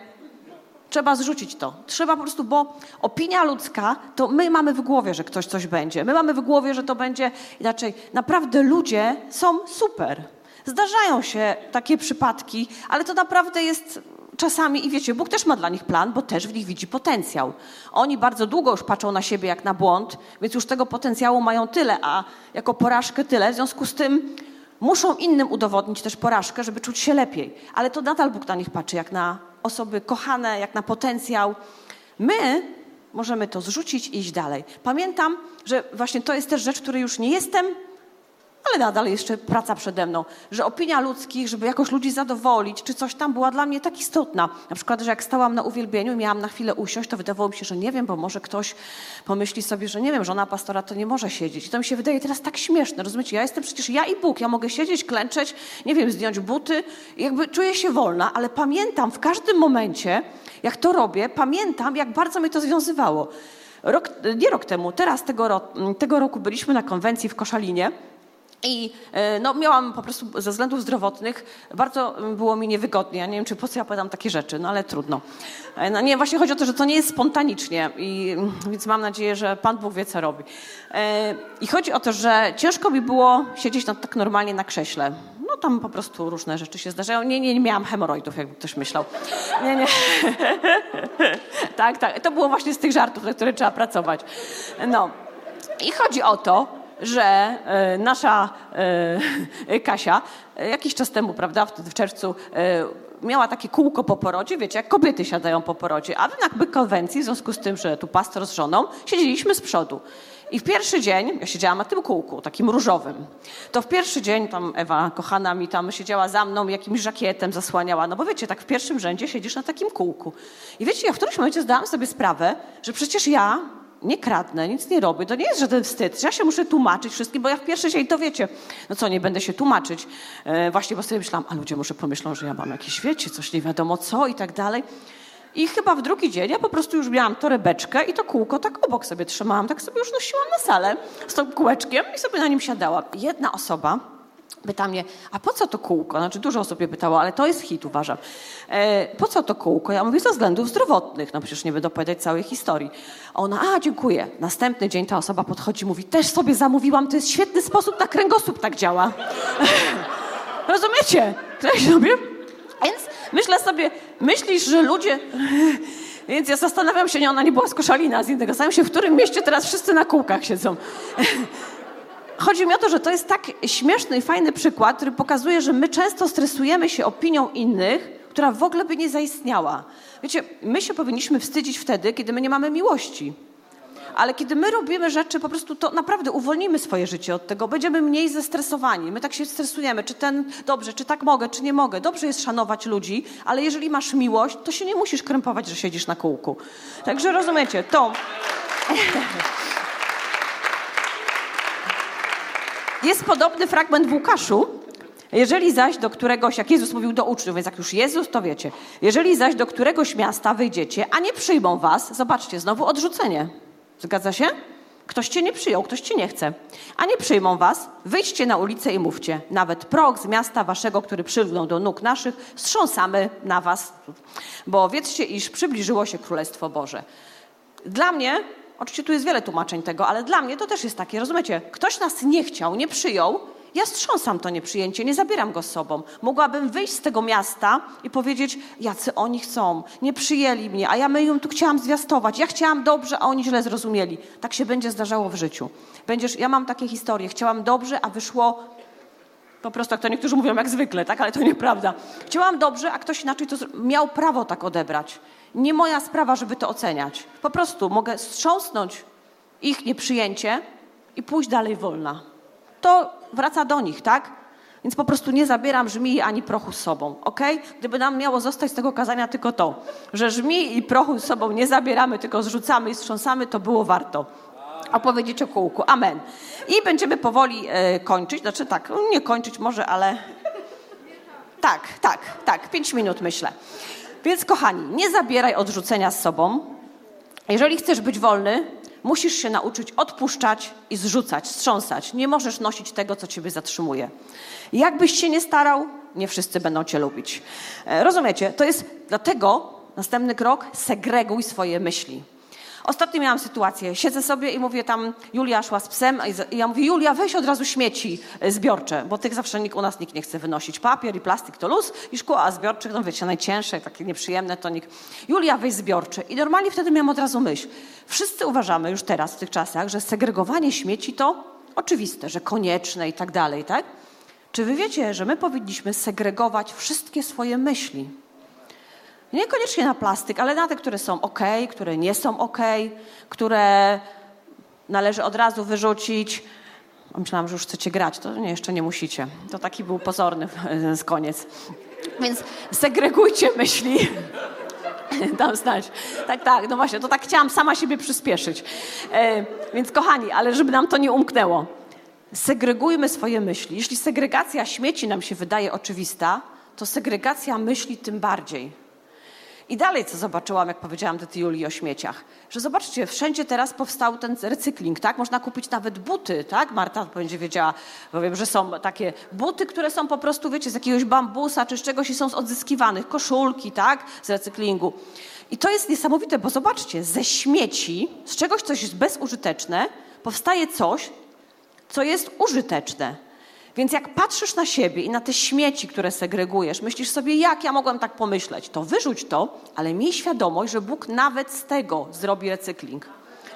Trzeba zrzucić to. Trzeba po prostu, bo opinia ludzka, to my mamy w głowie, że ktoś coś będzie. My mamy w głowie, że to będzie inaczej. Naprawdę ludzie są super. Zdarzają się takie przypadki, ale to naprawdę jest czasami, i wiecie, Bóg też ma dla nich plan, bo też w nich widzi potencjał. Oni bardzo długo już patrzą na siebie jak na błąd, więc już tego potencjału mają tyle, a jako porażkę tyle. W związku z tym muszą innym udowodnić też porażkę, żeby czuć się lepiej. Ale to nadal Bóg na nich patrzy jak na osoby kochane, jak na potencjał. My możemy to zrzucić i iść dalej. Pamiętam, że właśnie to jest też rzecz, której już nie jestem ale nadal jeszcze praca przede mną, że opinia ludzkich, żeby jakoś ludzi zadowolić, czy coś tam była dla mnie tak istotna. Na przykład, że jak stałam na uwielbieniu i miałam na chwilę usiąść, to wydawało mi się, że nie wiem, bo może ktoś pomyśli sobie, że nie wiem, żona pastora to nie może siedzieć. I to mi się wydaje teraz tak śmieszne, rozumiecie? Ja jestem przecież ja i Bóg, ja mogę siedzieć, klęczeć, nie wiem, zdjąć buty, jakby czuję się wolna, ale pamiętam w każdym momencie, jak to robię, pamiętam, jak bardzo mnie to związywało. Rok, nie rok temu, teraz tego, tego roku byliśmy na konwencji w Koszalinie i e, no, miałam po prostu ze względów zdrowotnych, bardzo było mi niewygodnie. Ja nie wiem, czy po co ja powiadam takie rzeczy, no ale trudno. E, no, nie, właśnie chodzi o to, że to nie jest spontanicznie, i, więc mam nadzieję, że Pan Bóg wie, co robi. E, I chodzi o to, że ciężko mi było siedzieć no, tak normalnie na krześle. No tam po prostu różne rzeczy się zdarzają. Nie, nie, nie miałam hemoroidów, jakby ktoś myślał. Nie, nie. tak, tak. To było właśnie z tych żartów, na które trzeba pracować. No. I chodzi o to, że e, nasza e, Kasia e, jakiś czas temu, prawda, w czerwcu miała takie kółko po porodzie, wiecie, jak kobiety siadają po porodzie, a na konwencji, w związku z tym, że tu pastor z żoną, siedzieliśmy z przodu. I w pierwszy dzień, ja siedziałam na tym kółku, takim różowym, to w pierwszy dzień tam Ewa, kochana mi tam siedziała za mną, jakimś żakietem zasłaniała, no bo wiecie, tak w pierwszym rzędzie siedzisz na takim kółku. I wiecie, ja w którymś momencie zdałam sobie sprawę, że przecież ja nie kradnę, nic nie robię. To nie jest żaden wstyd. Ja się muszę tłumaczyć wszystkim, bo ja w pierwszy dzień to wiecie. No co, nie będę się tłumaczyć. E, właśnie, bo sobie myślałam, a ludzie może pomyślą, że ja mam jakieś, wiecie, coś nie wiadomo co i tak dalej. I chyba w drugi dzień ja po prostu już miałam torebeczkę i to kółko tak obok sobie trzymałam. Tak sobie już nosiłam na salę z tym kółeczkiem i sobie na nim siadałam. Jedna osoba pyta mnie, a po co to kółko? Znaczy dużo osób mnie pytało, ale to jest hit, uważam. E, po co to kółko? Ja mówię, ze względów zdrowotnych. No przecież nie będę opowiadać całej historii. Ona, a dziękuję. Następny dzień ta osoba podchodzi mówi, też sobie zamówiłam, to jest świetny sposób na kręgosłup tak działa. Rozumiecie? Tak sobie? Więc myślę sobie, myślisz, że ludzie... Więc ja zastanawiam się, nie, ona nie była z Koszalina, z innego. Zastanawiam się, w którym mieście teraz wszyscy na kółkach siedzą. Chodzi mi o to, że to jest tak śmieszny i fajny przykład, który pokazuje, że my często stresujemy się opinią innych, która w ogóle by nie zaistniała. Wiecie, my się powinniśmy wstydzić wtedy, kiedy my nie mamy miłości. Ale kiedy my robimy rzeczy, po prostu to naprawdę uwolnimy swoje życie od tego, będziemy mniej zestresowani. My tak się stresujemy, czy ten dobrze, czy tak mogę, czy nie mogę. Dobrze jest szanować ludzi, ale jeżeli masz miłość, to się nie musisz krępować, że siedzisz na kółku. Także rozumiecie, to. Jest podobny fragment w Łukaszu. Jeżeli zaś do któregoś, jak Jezus mówił do uczniów, więc jak już Jezus, to wiecie. Jeżeli zaś do któregoś miasta wyjdziecie, a nie przyjmą was, zobaczcie, znowu odrzucenie. Zgadza się? Ktoś cię nie przyjął, ktoś cię nie chce. A nie przyjmą was, wyjdźcie na ulicę i mówcie. Nawet prog z miasta waszego, który przylgnął do nóg naszych, strząsamy na was. Bo wiedzcie, iż przybliżyło się Królestwo Boże. Dla mnie Oczywiście tu jest wiele tłumaczeń tego, ale dla mnie to też jest takie, rozumiecie, ktoś nas nie chciał, nie przyjął Ja strząsam to nieprzyjęcie, nie zabieram go z sobą. Mogłabym wyjść z tego miasta i powiedzieć, jacy oni chcą, nie przyjęli mnie, a ja my ją tu chciałam zwiastować. Ja chciałam dobrze, a oni źle zrozumieli. Tak się będzie zdarzało w życiu. Będziesz, ja mam takie historie, chciałam dobrze, a wyszło po prostu, jak to niektórzy mówią, jak zwykle, tak? Ale to nieprawda. Chciałam dobrze, a ktoś inaczej to miał prawo tak odebrać. Nie moja sprawa, żeby to oceniać. Po prostu mogę strząsnąć ich nieprzyjęcie i pójść dalej wolna. To wraca do nich, tak? Więc po prostu nie zabieram żmii ani prochu z sobą, ok? Gdyby nam miało zostać z tego kazania tylko to, że żmii i prochu z sobą nie zabieramy, tylko zrzucamy i strząsamy, to było warto opowiedzieć o kółku. Amen. I będziemy powoli e, kończyć, znaczy tak, no nie kończyć może, ale tak, tak, tak, pięć minut myślę. Więc kochani, nie zabieraj odrzucenia z sobą. Jeżeli chcesz być wolny, musisz się nauczyć odpuszczać i zrzucać, strząsać. Nie możesz nosić tego, co ciebie zatrzymuje. Jakbyś się nie starał, nie wszyscy będą cię lubić. E, rozumiecie? To jest dlatego następny krok, segreguj swoje myśli. Ostatnio miałam sytuację, siedzę sobie i mówię tam, Julia szła z psem i ja mówię, Julia weź od razu śmieci e, zbiorcze, bo tych zawsze nikt, u nas nikt nie chce wynosić. Papier i plastik to luz i szkło, a zbiorczych, no wiecie, najcięższe, takie nieprzyjemne to nikt. Julia weź zbiorcze. I normalnie wtedy miałam od razu myśl. Wszyscy uważamy już teraz, w tych czasach, że segregowanie śmieci to oczywiste, że konieczne i tak dalej, tak? Czy wy wiecie, że my powinniśmy segregować wszystkie swoje myśli? Niekoniecznie na plastyk, ale na te, które są ok, które nie są ok, które należy od razu wyrzucić. Myślałam, że już chcecie grać. To nie, jeszcze nie musicie. To taki był pozorny koniec. Więc segregujcie myśli. Tam znać. Tak, tak, no właśnie, to tak chciałam sama siebie przyspieszyć. E, więc kochani, ale żeby nam to nie umknęło. Segregujmy swoje myśli. Jeśli segregacja śmieci nam się wydaje oczywista, to segregacja myśli tym bardziej. I dalej, co zobaczyłam, jak powiedziałam do tej Julii o śmieciach, że zobaczcie, wszędzie teraz powstał ten recykling, tak? Można kupić nawet buty, tak? Marta będzie wiedziała, bo wiem, że są takie buty, które są po prostu, wiecie, z jakiegoś bambusa czy z czegoś i są z odzyskiwanych, koszulki, tak? Z recyklingu. I to jest niesamowite, bo zobaczcie, ze śmieci, z czegoś, coś jest bezużyteczne, powstaje coś, co jest użyteczne. Więc jak patrzysz na siebie i na te śmieci, które segregujesz, myślisz sobie, jak ja mogłem tak pomyśleć, to wyrzuć to, ale miej świadomość, że Bóg nawet z tego zrobi recykling.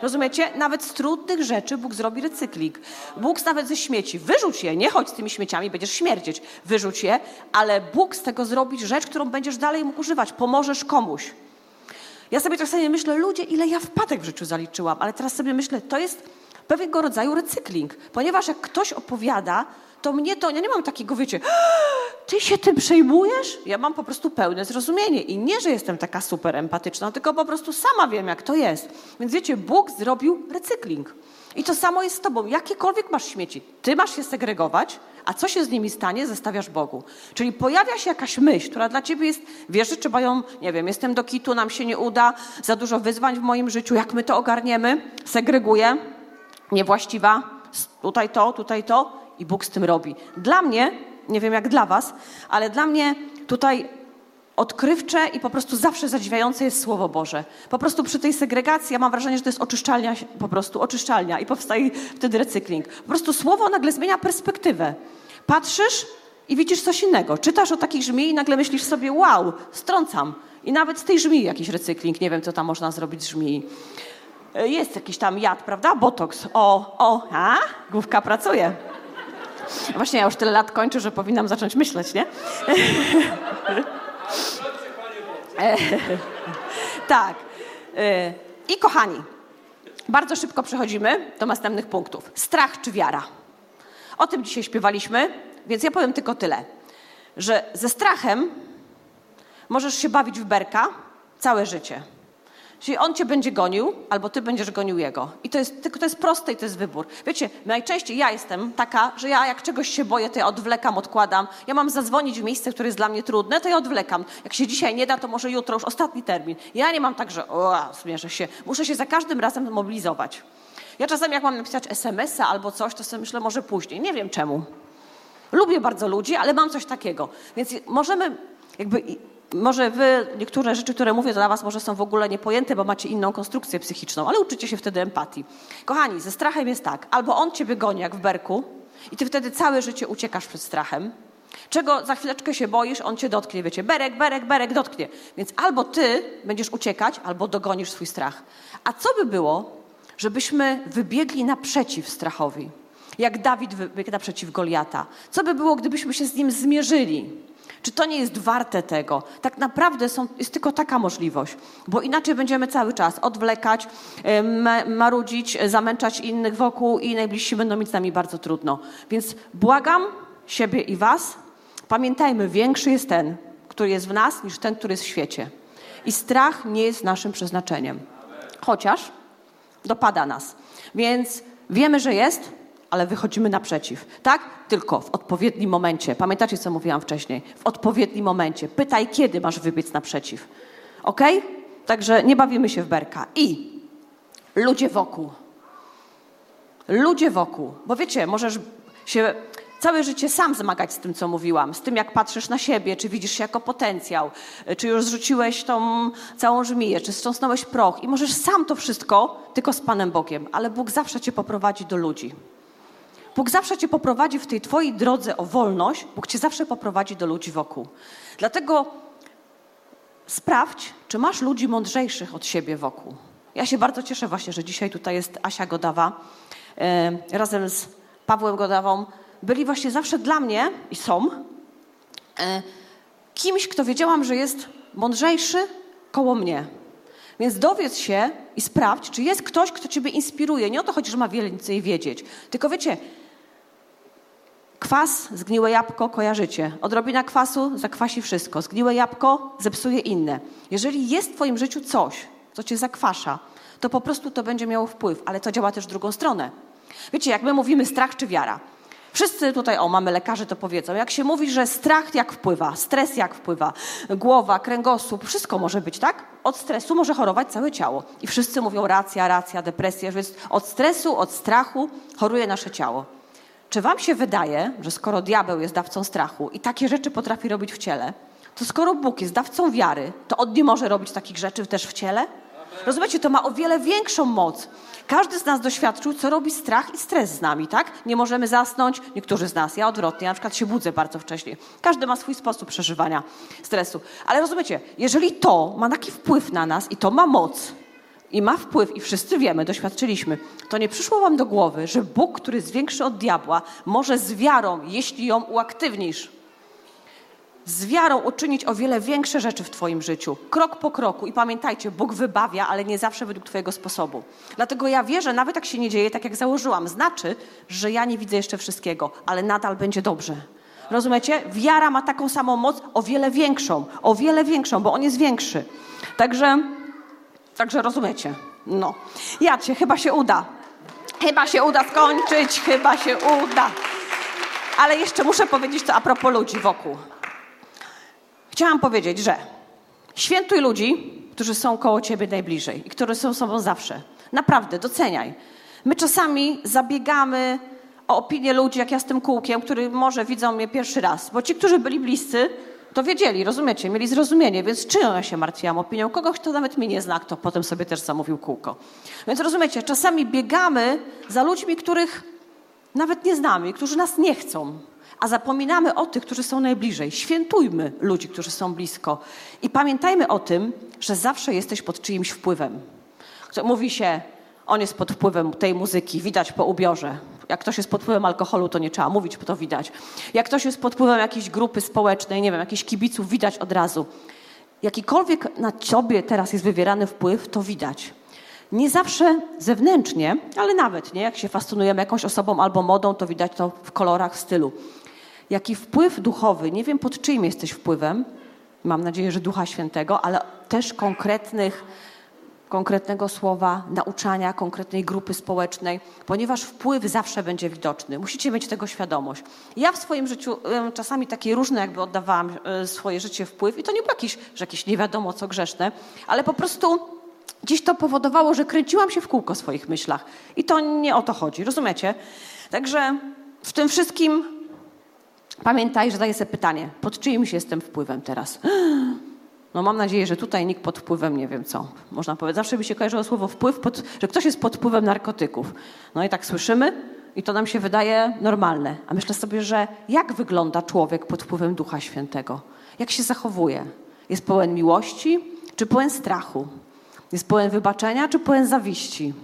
Rozumiecie? Nawet z trudnych rzeczy Bóg zrobi recykling. Bóg nawet ze śmieci. Wyrzuć je, nie chodź z tymi śmieciami, będziesz śmierdzieć. Wyrzuć je, ale Bóg z tego zrobi rzecz, którą będziesz dalej mógł używać. Pomożesz komuś. Ja sobie czasami myślę, ludzie, ile ja wpadek w życiu zaliczyłam, ale teraz sobie myślę, to jest pewnego rodzaju recykling. Ponieważ jak ktoś opowiada, to mnie to, ja nie mam takiego, wiecie, ty się tym przejmujesz? Ja mam po prostu pełne zrozumienie i nie, że jestem taka super empatyczna, tylko po prostu sama wiem, jak to jest. Więc wiecie, Bóg zrobił recykling. I to samo jest z tobą. Jakiekolwiek masz śmieci, ty masz je segregować, a co się z nimi stanie, zostawiasz Bogu. Czyli pojawia się jakaś myśl, która dla ciebie jest, wiesz, że trzeba ją, nie wiem, jestem do kitu, nam się nie uda, za dużo wyzwań w moim życiu, jak my to ogarniemy, segreguję, niewłaściwa, tutaj to, tutaj to, i Bóg z tym robi. Dla mnie, nie wiem jak dla Was, ale dla mnie tutaj odkrywcze i po prostu zawsze zadziwiające jest Słowo Boże. Po prostu przy tej segregacji ja mam wrażenie, że to jest oczyszczalnia, po prostu oczyszczalnia i powstaje wtedy recykling. Po prostu Słowo nagle zmienia perspektywę. Patrzysz i widzisz coś innego. Czytasz o takich żmii i nagle myślisz sobie, wow, strącam. I nawet z tej żmii jakiś recykling, nie wiem co tam można zrobić z żmii. Jest jakiś tam jad, prawda? Botoks. O, o, a? Główka pracuje. Właśnie ja już tyle lat kończę, że powinnam zacząć myśleć, nie? tak. E, I kochani, bardzo szybko przechodzimy do następnych punktów. Strach czy wiara? O tym dzisiaj śpiewaliśmy, więc ja powiem tylko tyle, że ze strachem możesz się bawić w berka całe życie. Czyli on cię będzie gonił, albo ty będziesz gonił jego. I to jest, tylko to jest proste i to jest wybór. Wiecie, najczęściej ja jestem taka, że ja jak czegoś się boję, to ja odwlekam, odkładam. Ja mam zadzwonić w miejsce, które jest dla mnie trudne, to ja odwlekam. Jak się dzisiaj nie da, to może jutro już ostatni termin. Ja nie mam tak, że o, zmierzę się. Muszę się za każdym razem mobilizować. Ja czasami jak mam napisać SMS-a albo coś, to sobie myślę może później. Nie wiem czemu. Lubię bardzo ludzi, ale mam coś takiego. Więc możemy jakby może wy, niektóre rzeczy, które mówię dla was, może są w ogóle niepojęte, bo macie inną konstrukcję psychiczną, ale uczycie się wtedy empatii. Kochani, ze strachem jest tak, albo on cię wygoni jak w berku I ty wtedy całe życie uciekasz przed strachem. Czego za chwileczkę się boisz, on cię dotknie, wiecie, berek, berek, berek dotknie. Więc albo ty będziesz uciekać, albo dogonisz swój strach. A co by było, żebyśmy wybiegli naprzeciw strachowi? Jak Dawid wybiegł naprzeciw Goliata. Co by było, gdybyśmy się z nim zmierzyli? Czy to nie jest warte tego? Tak naprawdę są, jest tylko taka możliwość, bo inaczej będziemy cały czas odwlekać, marudzić, zamęczać innych wokół i najbliżsi będą mieć z nami bardzo trudno. Więc błagam siebie i Was, pamiętajmy, większy jest ten, który jest w nas, niż ten, który jest w świecie. I strach nie jest naszym przeznaczeniem. Chociaż dopada nas. Więc wiemy, że jest, ale wychodzimy naprzeciw. Tak? Tylko w odpowiednim momencie. Pamiętacie, co mówiłam wcześniej? W odpowiednim momencie. Pytaj, kiedy masz wybiec naprzeciw. Ok? Także nie bawimy się w berka. I ludzie wokół. Ludzie wokół. Bo wiecie, możesz się całe życie sam zmagać z tym, co mówiłam, z tym, jak patrzysz na siebie, czy widzisz się jako potencjał, czy już zrzuciłeś tą całą żmiję, czy strząsnąłeś proch i możesz sam to wszystko, tylko z Panem Bogiem, ale Bóg zawsze cię poprowadzi do ludzi. Bóg zawsze cię poprowadzi w tej twojej drodze o wolność, Bóg cię zawsze poprowadzi do ludzi wokół. Dlatego sprawdź, czy masz ludzi mądrzejszych od siebie wokół. Ja się bardzo cieszę właśnie, że dzisiaj tutaj jest Asia Godawa e, razem z Pawłem Godawą. Byli właśnie zawsze dla mnie i są e, kimś, kto wiedziałam, że jest mądrzejszy koło mnie. Więc dowiedz się i sprawdź, czy jest ktoś, kto ciebie inspiruje. Nie o to chodzi, że ma więcej wiedzieć. Tylko wiecie, Kwas, zgniłe jabłko, kojarzycie. Odrobina kwasu zakwasi wszystko. Zgniłe jabłko zepsuje inne. Jeżeli jest w Twoim życiu coś, co Cię zakwasza, to po prostu to będzie miało wpływ, ale to działa też w drugą stronę. Wiecie, jak my mówimy strach czy wiara. Wszyscy tutaj, o, mamy lekarzy, to powiedzą. Jak się mówi, że strach jak wpływa, stres jak wpływa, głowa, kręgosłup, wszystko może być, tak? Od stresu może chorować całe ciało. I wszyscy mówią racja, racja, depresja, więc od stresu, od strachu choruje nasze ciało. Czy wam się wydaje, że skoro diabeł jest dawcą strachu i takie rzeczy potrafi robić w ciele, to skoro Bóg jest dawcą wiary, to on nie może robić takich rzeczy też w ciele? Rozumiecie, to ma o wiele większą moc. Każdy z nas doświadczył, co robi strach i stres z nami, tak? Nie możemy zasnąć, niektórzy z nas, ja odwrotnie, na przykład się budzę bardzo wcześnie. Każdy ma swój sposób przeżywania stresu. Ale rozumiecie, jeżeli to ma taki wpływ na nas i to ma moc, i ma wpływ, i wszyscy wiemy, doświadczyliśmy, to nie przyszło wam do głowy, że Bóg, który jest większy od diabła, może z wiarą, jeśli ją uaktywnisz, z wiarą uczynić o wiele większe rzeczy w Twoim życiu, krok po kroku. I pamiętajcie, Bóg wybawia, ale nie zawsze według Twojego sposobu. Dlatego ja wierzę, nawet jak się nie dzieje, tak jak założyłam, znaczy, że ja nie widzę jeszcze wszystkiego, ale nadal będzie dobrze. Rozumiecie? Wiara ma taką samą moc, o wiele większą, o wiele większą, bo on jest większy. Także. Także rozumiecie? No. Jacie, chyba się uda. Chyba się uda skończyć, chyba się uda. Ale jeszcze muszę powiedzieć to a propos ludzi wokół. Chciałam powiedzieć, że świętuj ludzi, którzy są koło ciebie najbliżej i którzy są sobą zawsze. Naprawdę, doceniaj. My czasami zabiegamy o opinię ludzi, jak ja z tym kółkiem, który może widzą mnie pierwszy raz. Bo ci, którzy byli bliscy, to wiedzieli, rozumiecie, mieli zrozumienie, więc czyją ja się martwiłam opinią kogoś, kto nawet mnie nie zna, kto potem sobie też zamówił kółko. Więc rozumiecie, czasami biegamy za ludźmi, których nawet nie znamy, którzy nas nie chcą, a zapominamy o tych, którzy są najbliżej. Świętujmy ludzi, którzy są blisko. I pamiętajmy o tym, że zawsze jesteś pod czyimś wpływem. Mówi się, on jest pod wpływem tej muzyki, widać po ubiorze. Jak ktoś jest pod wpływem alkoholu, to nie trzeba mówić, bo to widać. Jak ktoś jest pod wpływem jakiejś grupy społecznej, nie wiem, jakichś kibiców, widać od razu. Jakikolwiek na ciebie teraz jest wywierany wpływ, to widać. Nie zawsze zewnętrznie, ale nawet nie, jak się fascynujemy jakąś osobą albo modą, to widać to w kolorach, w stylu. Jaki wpływ duchowy, nie wiem pod czyim jesteś wpływem, mam nadzieję, że Ducha Świętego, ale też konkretnych konkretnego słowa, nauczania konkretnej grupy społecznej, ponieważ wpływ zawsze będzie widoczny. Musicie mieć tego świadomość. Ja w swoim życiu czasami takie różne jakby oddawałam e, swoje życie wpływ i to nie było jakieś, że jakieś nie wiadomo co grzeszne, ale po prostu gdzieś to powodowało, że kręciłam się w kółko w swoich myślach. I to nie o to chodzi, rozumiecie? Także w tym wszystkim pamiętaj, że daję sobie pytanie, pod czyimś jestem wpływem teraz? No mam nadzieję, że tutaj nikt pod wpływem nie wiem co. Można powiedzieć, zawsze by się kojarzyło słowo wpływ, pod, że ktoś jest pod wpływem narkotyków. No i tak słyszymy i to nam się wydaje normalne. A myślę sobie, że jak wygląda człowiek pod wpływem Ducha Świętego? Jak się zachowuje? Jest pełen miłości czy pełen strachu? Jest pełen wybaczenia czy pełen zawiści?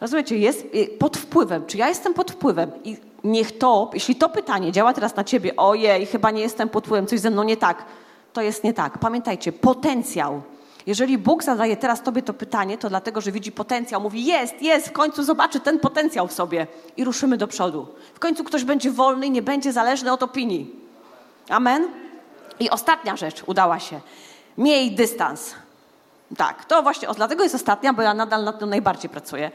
Rozumiecie, jest y, pod wpływem. Czy ja jestem pod wpływem? I niech to, jeśli to pytanie działa teraz na ciebie, ojej, chyba nie jestem pod wpływem, coś ze mną nie tak, to jest nie tak. Pamiętajcie, potencjał. Jeżeli Bóg zadaje teraz tobie to pytanie, to dlatego, że widzi potencjał. Mówi, jest, jest, w końcu zobaczy ten potencjał w sobie i ruszymy do przodu. W końcu ktoś będzie wolny i nie będzie zależny od opinii. Amen? I ostatnia rzecz udała się. Miej dystans. Tak, to właśnie, o, dlatego jest ostatnia, bo ja nadal nad tym najbardziej pracuję.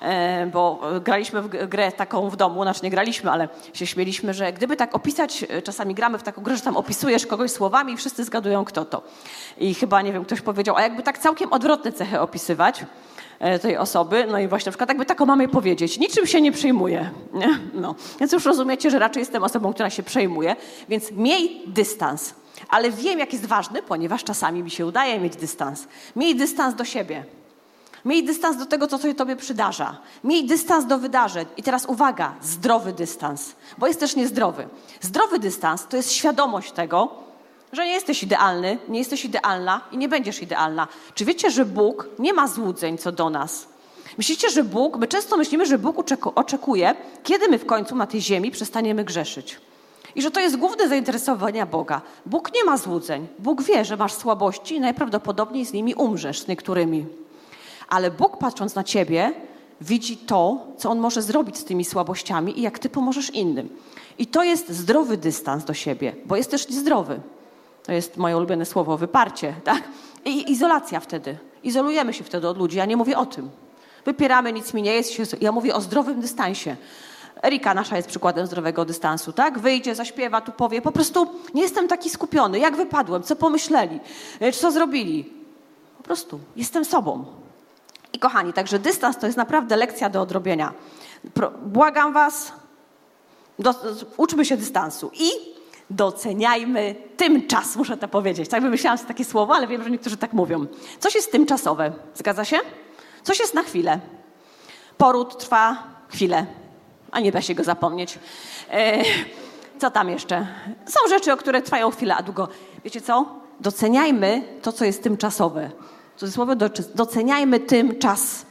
E, bo graliśmy w grę taką w domu, znaczy nie graliśmy, ale się śmieliśmy, że gdyby tak opisać, e, czasami gramy w taką grę, że tam opisujesz kogoś słowami i wszyscy zgadują kto to. I chyba, nie wiem, ktoś powiedział, a jakby tak całkiem odwrotne cechy opisywać e, tej osoby, no i właśnie na przykład jakby taką mamy powiedzieć, niczym się nie przejmuje. No. Więc już rozumiecie, że raczej jestem osobą, która się przejmuje, więc miej dystans. Ale wiem, jak jest ważny, ponieważ czasami mi się udaje mieć dystans. Miej dystans do siebie. Miej dystans do tego, co się tobie przydarza. Miej dystans do wydarzeń. I teraz uwaga, zdrowy dystans, bo jest też niezdrowy. Zdrowy dystans to jest świadomość tego, że nie jesteś idealny, nie jesteś idealna i nie będziesz idealna. Czy wiecie, że Bóg nie ma złudzeń co do nas? Myślicie, że Bóg, my często myślimy, że Bóg oczekuje, kiedy my w końcu na tej ziemi przestaniemy grzeszyć. I że to jest główne zainteresowanie Boga. Bóg nie ma złudzeń. Bóg wie, że masz słabości i najprawdopodobniej z nimi umrzesz, z niektórymi. Ale Bóg patrząc na ciebie, widzi to, co On może zrobić z tymi słabościami i jak ty pomożesz innym. I to jest zdrowy dystans do siebie, bo jest też niezdrowy. To jest moje ulubione słowo, wyparcie, tak? I izolacja wtedy. Izolujemy się wtedy od ludzi. Ja nie mówię o tym. Wypieramy, nic mi nie jest. Ja mówię o zdrowym dystansie. Erika nasza jest przykładem zdrowego dystansu, tak? Wyjdzie, zaśpiewa, tu powie. Po prostu nie jestem taki skupiony. Jak wypadłem? Co pomyśleli? Co zrobili? Po prostu jestem sobą. I kochani, także dystans to jest naprawdę lekcja do odrobienia. Błagam was, do, uczmy się dystansu i doceniajmy tymczas, muszę to powiedzieć. Tak wymyślałam sobie takie słowo, ale wiem, że niektórzy tak mówią. Coś jest tymczasowe, zgadza się? Coś jest na chwilę. Poród trwa chwilę, a nie da się go zapomnieć. E, co tam jeszcze? Są rzeczy, o które trwają chwilę, a długo. Wiecie co? Doceniajmy to, co jest tymczasowe cudzysłowie, doceniajmy tym czas.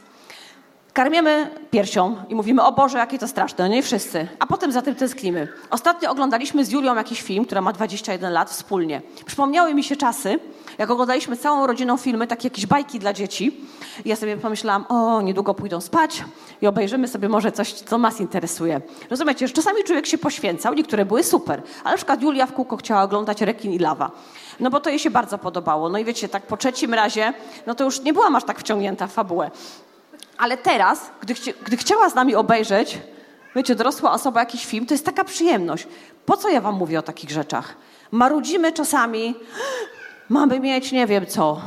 Karmiemy piersią i mówimy, o Boże, jakie to straszne, no nie wszyscy. A potem za tym tęsknimy. Ostatnio oglądaliśmy z Julią jakiś film, która ma 21 lat, wspólnie. Przypomniały mi się czasy, jak oglądaliśmy całą rodziną filmy, takie jakieś bajki dla dzieci. I ja sobie pomyślałam, o, niedługo pójdą spać i obejrzymy sobie może coś, co nas interesuje. Rozumiecie, że czasami człowiek się poświęcał, niektóre były super, ale na przykład Julia w kółko chciała oglądać Rekin i Lawa. No bo to jej się bardzo podobało. No i wiecie, tak po trzecim razie, no to już nie byłam aż tak wciągnięta w fabułę. Ale teraz, gdy, chci gdy chciała z nami obejrzeć, wiecie, dorosła osoba jakiś film, to jest taka przyjemność. Po co ja wam mówię o takich rzeczach? Marudzimy czasami, mamy mieć nie wiem co,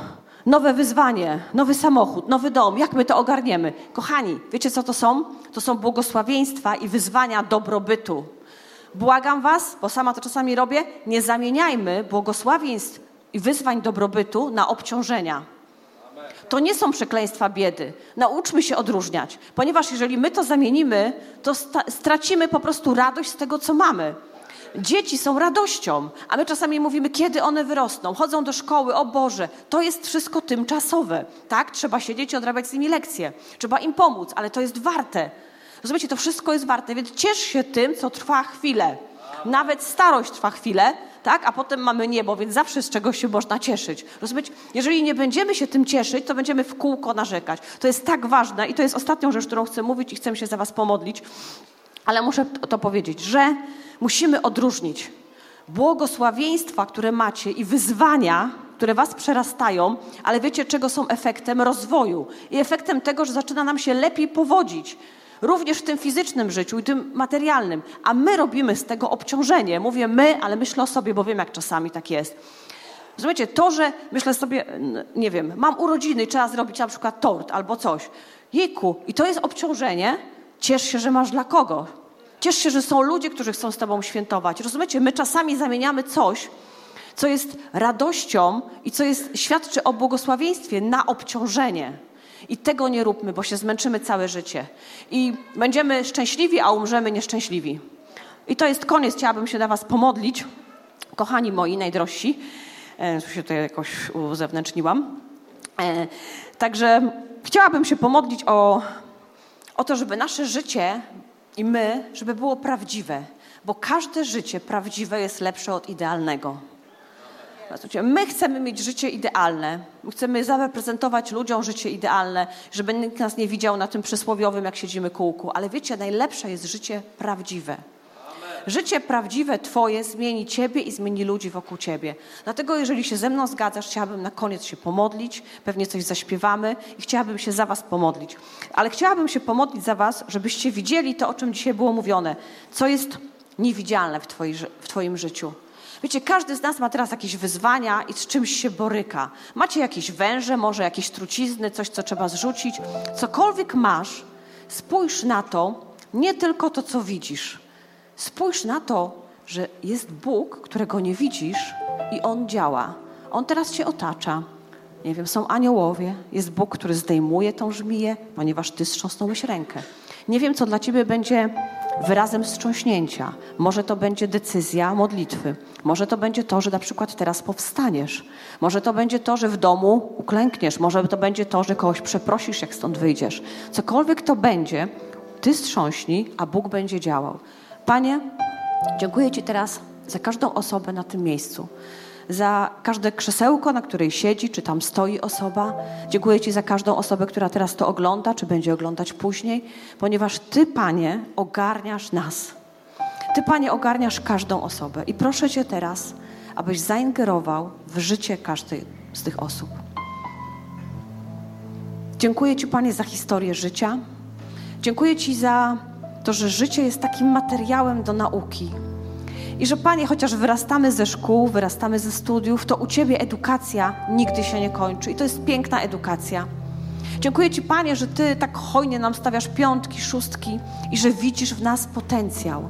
nowe wyzwanie, nowy samochód, nowy dom, jak my to ogarniemy? Kochani, wiecie co to są? To są błogosławieństwa i wyzwania dobrobytu. Błagam was, bo sama to czasami robię, nie zamieniajmy błogosławieństw i wyzwań dobrobytu na obciążenia. To nie są przekleństwa biedy. Nauczmy się odróżniać, ponieważ jeżeli my to zamienimy, to stracimy po prostu radość z tego, co mamy. Dzieci są radością, a my czasami mówimy, kiedy one wyrosną, chodzą do szkoły, o Boże, to jest wszystko tymczasowe. Tak, trzeba siedzieć i odrabiać z nimi lekcje, trzeba im pomóc, ale to jest warte. Rozumiecie, to wszystko jest warte, więc ciesz się tym, co trwa chwilę. Nawet starość trwa chwilę, tak? A potem mamy niebo, więc zawsze z czegoś się można cieszyć. Rozumiecie? Jeżeli nie będziemy się tym cieszyć, to będziemy w kółko narzekać. To jest tak ważne i to jest ostatnią rzecz, którą chcę mówić i chcę się za was pomodlić. Ale muszę to powiedzieć, że musimy odróżnić błogosławieństwa, które macie i wyzwania, które was przerastają, ale wiecie, czego są efektem rozwoju i efektem tego, że zaczyna nam się lepiej powodzić również w tym fizycznym życiu i tym materialnym, a my robimy z tego obciążenie. Mówię my, ale myślę o sobie, bo wiem, jak czasami tak jest. Rozumiecie, to, że myślę sobie, nie wiem, mam urodziny i trzeba zrobić na przykład tort albo coś. Jejku, i to jest obciążenie, ciesz się, że masz dla kogo. Ciesz się, że są ludzie, którzy chcą z tobą świętować. Rozumiecie, my czasami zamieniamy coś, co jest radością i co jest, świadczy o błogosławieństwie na obciążenie. I tego nie róbmy, bo się zmęczymy całe życie. I będziemy szczęśliwi, a umrzemy nieszczęśliwi. I to jest koniec. Chciałabym się na Was pomodlić. Kochani moi najdrożsi, e, tu się tutaj jakoś uzewnętrzniłam. E, także chciałabym się pomodlić o, o to, żeby nasze życie i my, żeby było prawdziwe, bo każde życie prawdziwe jest lepsze od idealnego. My chcemy mieć życie idealne. My chcemy zareprezentować ludziom życie idealne, żeby nikt nas nie widział na tym przysłowiowym, jak siedzimy kółku. Ale wiecie, najlepsze jest życie prawdziwe. Życie prawdziwe Twoje zmieni Ciebie i zmieni ludzi wokół Ciebie. Dlatego, jeżeli się ze mną zgadzasz, chciałabym na koniec się pomodlić, pewnie coś zaśpiewamy i chciałabym się za Was pomodlić. Ale chciałabym się pomodlić za Was, żebyście widzieli to, o czym dzisiaj było mówione, co jest niewidzialne w, twoi, w Twoim życiu. Wiecie, każdy z nas ma teraz jakieś wyzwania i z czymś się boryka. Macie jakieś węże, może jakieś trucizny, coś, co trzeba zrzucić. Cokolwiek masz, spójrz na to, nie tylko to, co widzisz. Spójrz na to, że jest Bóg, którego nie widzisz i On działa. On teraz cię otacza. Nie wiem, są aniołowie, jest Bóg, który zdejmuje tą żmiję, ponieważ ty strząsnąłeś rękę. Nie wiem, co dla ciebie będzie wyrazem wstrząśnięcia. Może to będzie decyzja modlitwy. Może to będzie to, że na przykład teraz powstaniesz. Może to będzie to, że w domu uklękniesz. Może to będzie to, że kogoś przeprosisz, jak stąd wyjdziesz. Cokolwiek to będzie, ty strząśnij, a Bóg będzie działał. Panie, dziękuję Ci teraz za każdą osobę na tym miejscu za każde krzesełko, na której siedzi, czy tam stoi osoba. Dziękuję Ci za każdą osobę, która teraz to ogląda, czy będzie oglądać później, ponieważ Ty, Panie, ogarniasz nas. Ty, Panie, ogarniasz każdą osobę. I proszę Cię teraz, abyś zaingerował w życie każdej z tych osób. Dziękuję Ci, Panie, za historię życia. Dziękuję Ci za to, że życie jest takim materiałem do nauki i że Panie, chociaż wyrastamy ze szkół, wyrastamy ze studiów, to u Ciebie edukacja nigdy się nie kończy. I to jest piękna edukacja. Dziękuję Ci, Panie, że Ty tak hojnie nam stawiasz piątki, szóstki i że widzisz w nas potencjał.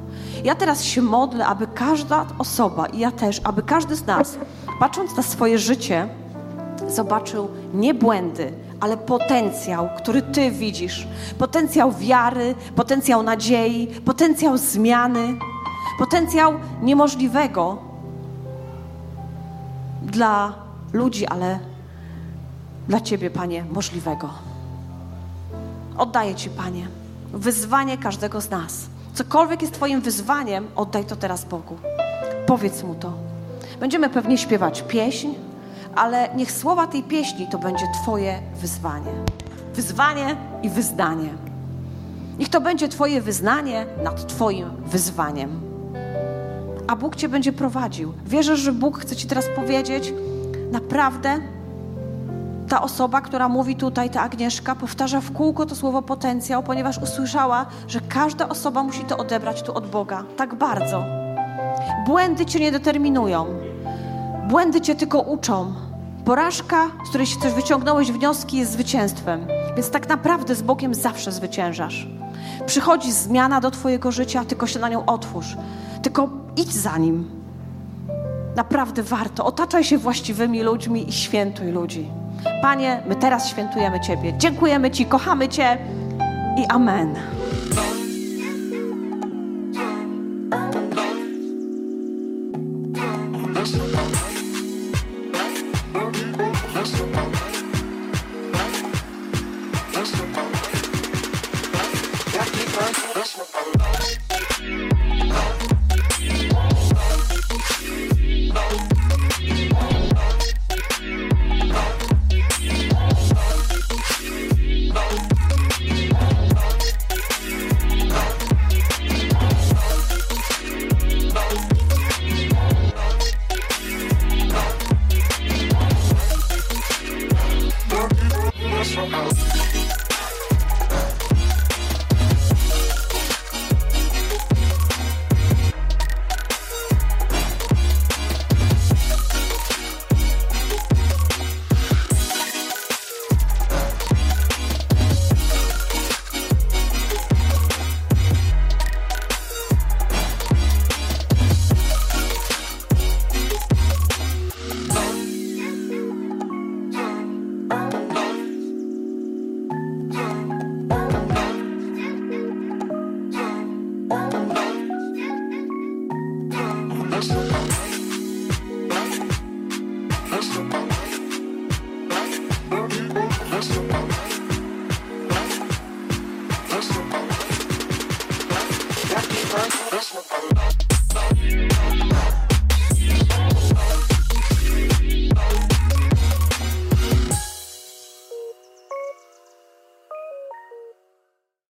Ja teraz się modlę, aby każda osoba, i ja też, aby każdy z nas, patrząc na swoje życie, zobaczył nie błędy, ale potencjał, który Ty widzisz. Potencjał wiary, potencjał nadziei, potencjał zmiany potencjał niemożliwego dla ludzi, ale dla Ciebie, Panie, możliwego. Oddaję Ci, Panie, wyzwanie każdego z nas. Cokolwiek jest Twoim wyzwaniem, oddaj to teraz Bogu. Powiedz Mu to. Będziemy pewnie śpiewać pieśń, ale niech słowa tej pieśni to będzie Twoje wyzwanie. Wyzwanie i wyznanie. Niech to będzie Twoje wyznanie nad Twoim wyzwaniem a Bóg Cię będzie prowadził. Wierzę, że Bóg chce Ci teraz powiedzieć, naprawdę ta osoba, która mówi tutaj, ta Agnieszka, powtarza w kółko to słowo potencjał, ponieważ usłyszała, że każda osoba musi to odebrać tu od Boga. Tak bardzo. Błędy Cię nie determinują. Błędy Cię tylko uczą. Porażka, z której się też wyciągnąłeś wnioski, jest zwycięstwem. Więc tak naprawdę z Bogiem zawsze zwyciężasz. Przychodzi zmiana do Twojego życia, tylko się na nią otwórz. Tylko idź za nim. Naprawdę warto. Otaczaj się właściwymi ludźmi i świętuj ludzi. Panie, my teraz świętujemy Ciebie. Dziękujemy Ci, kochamy Cię i amen.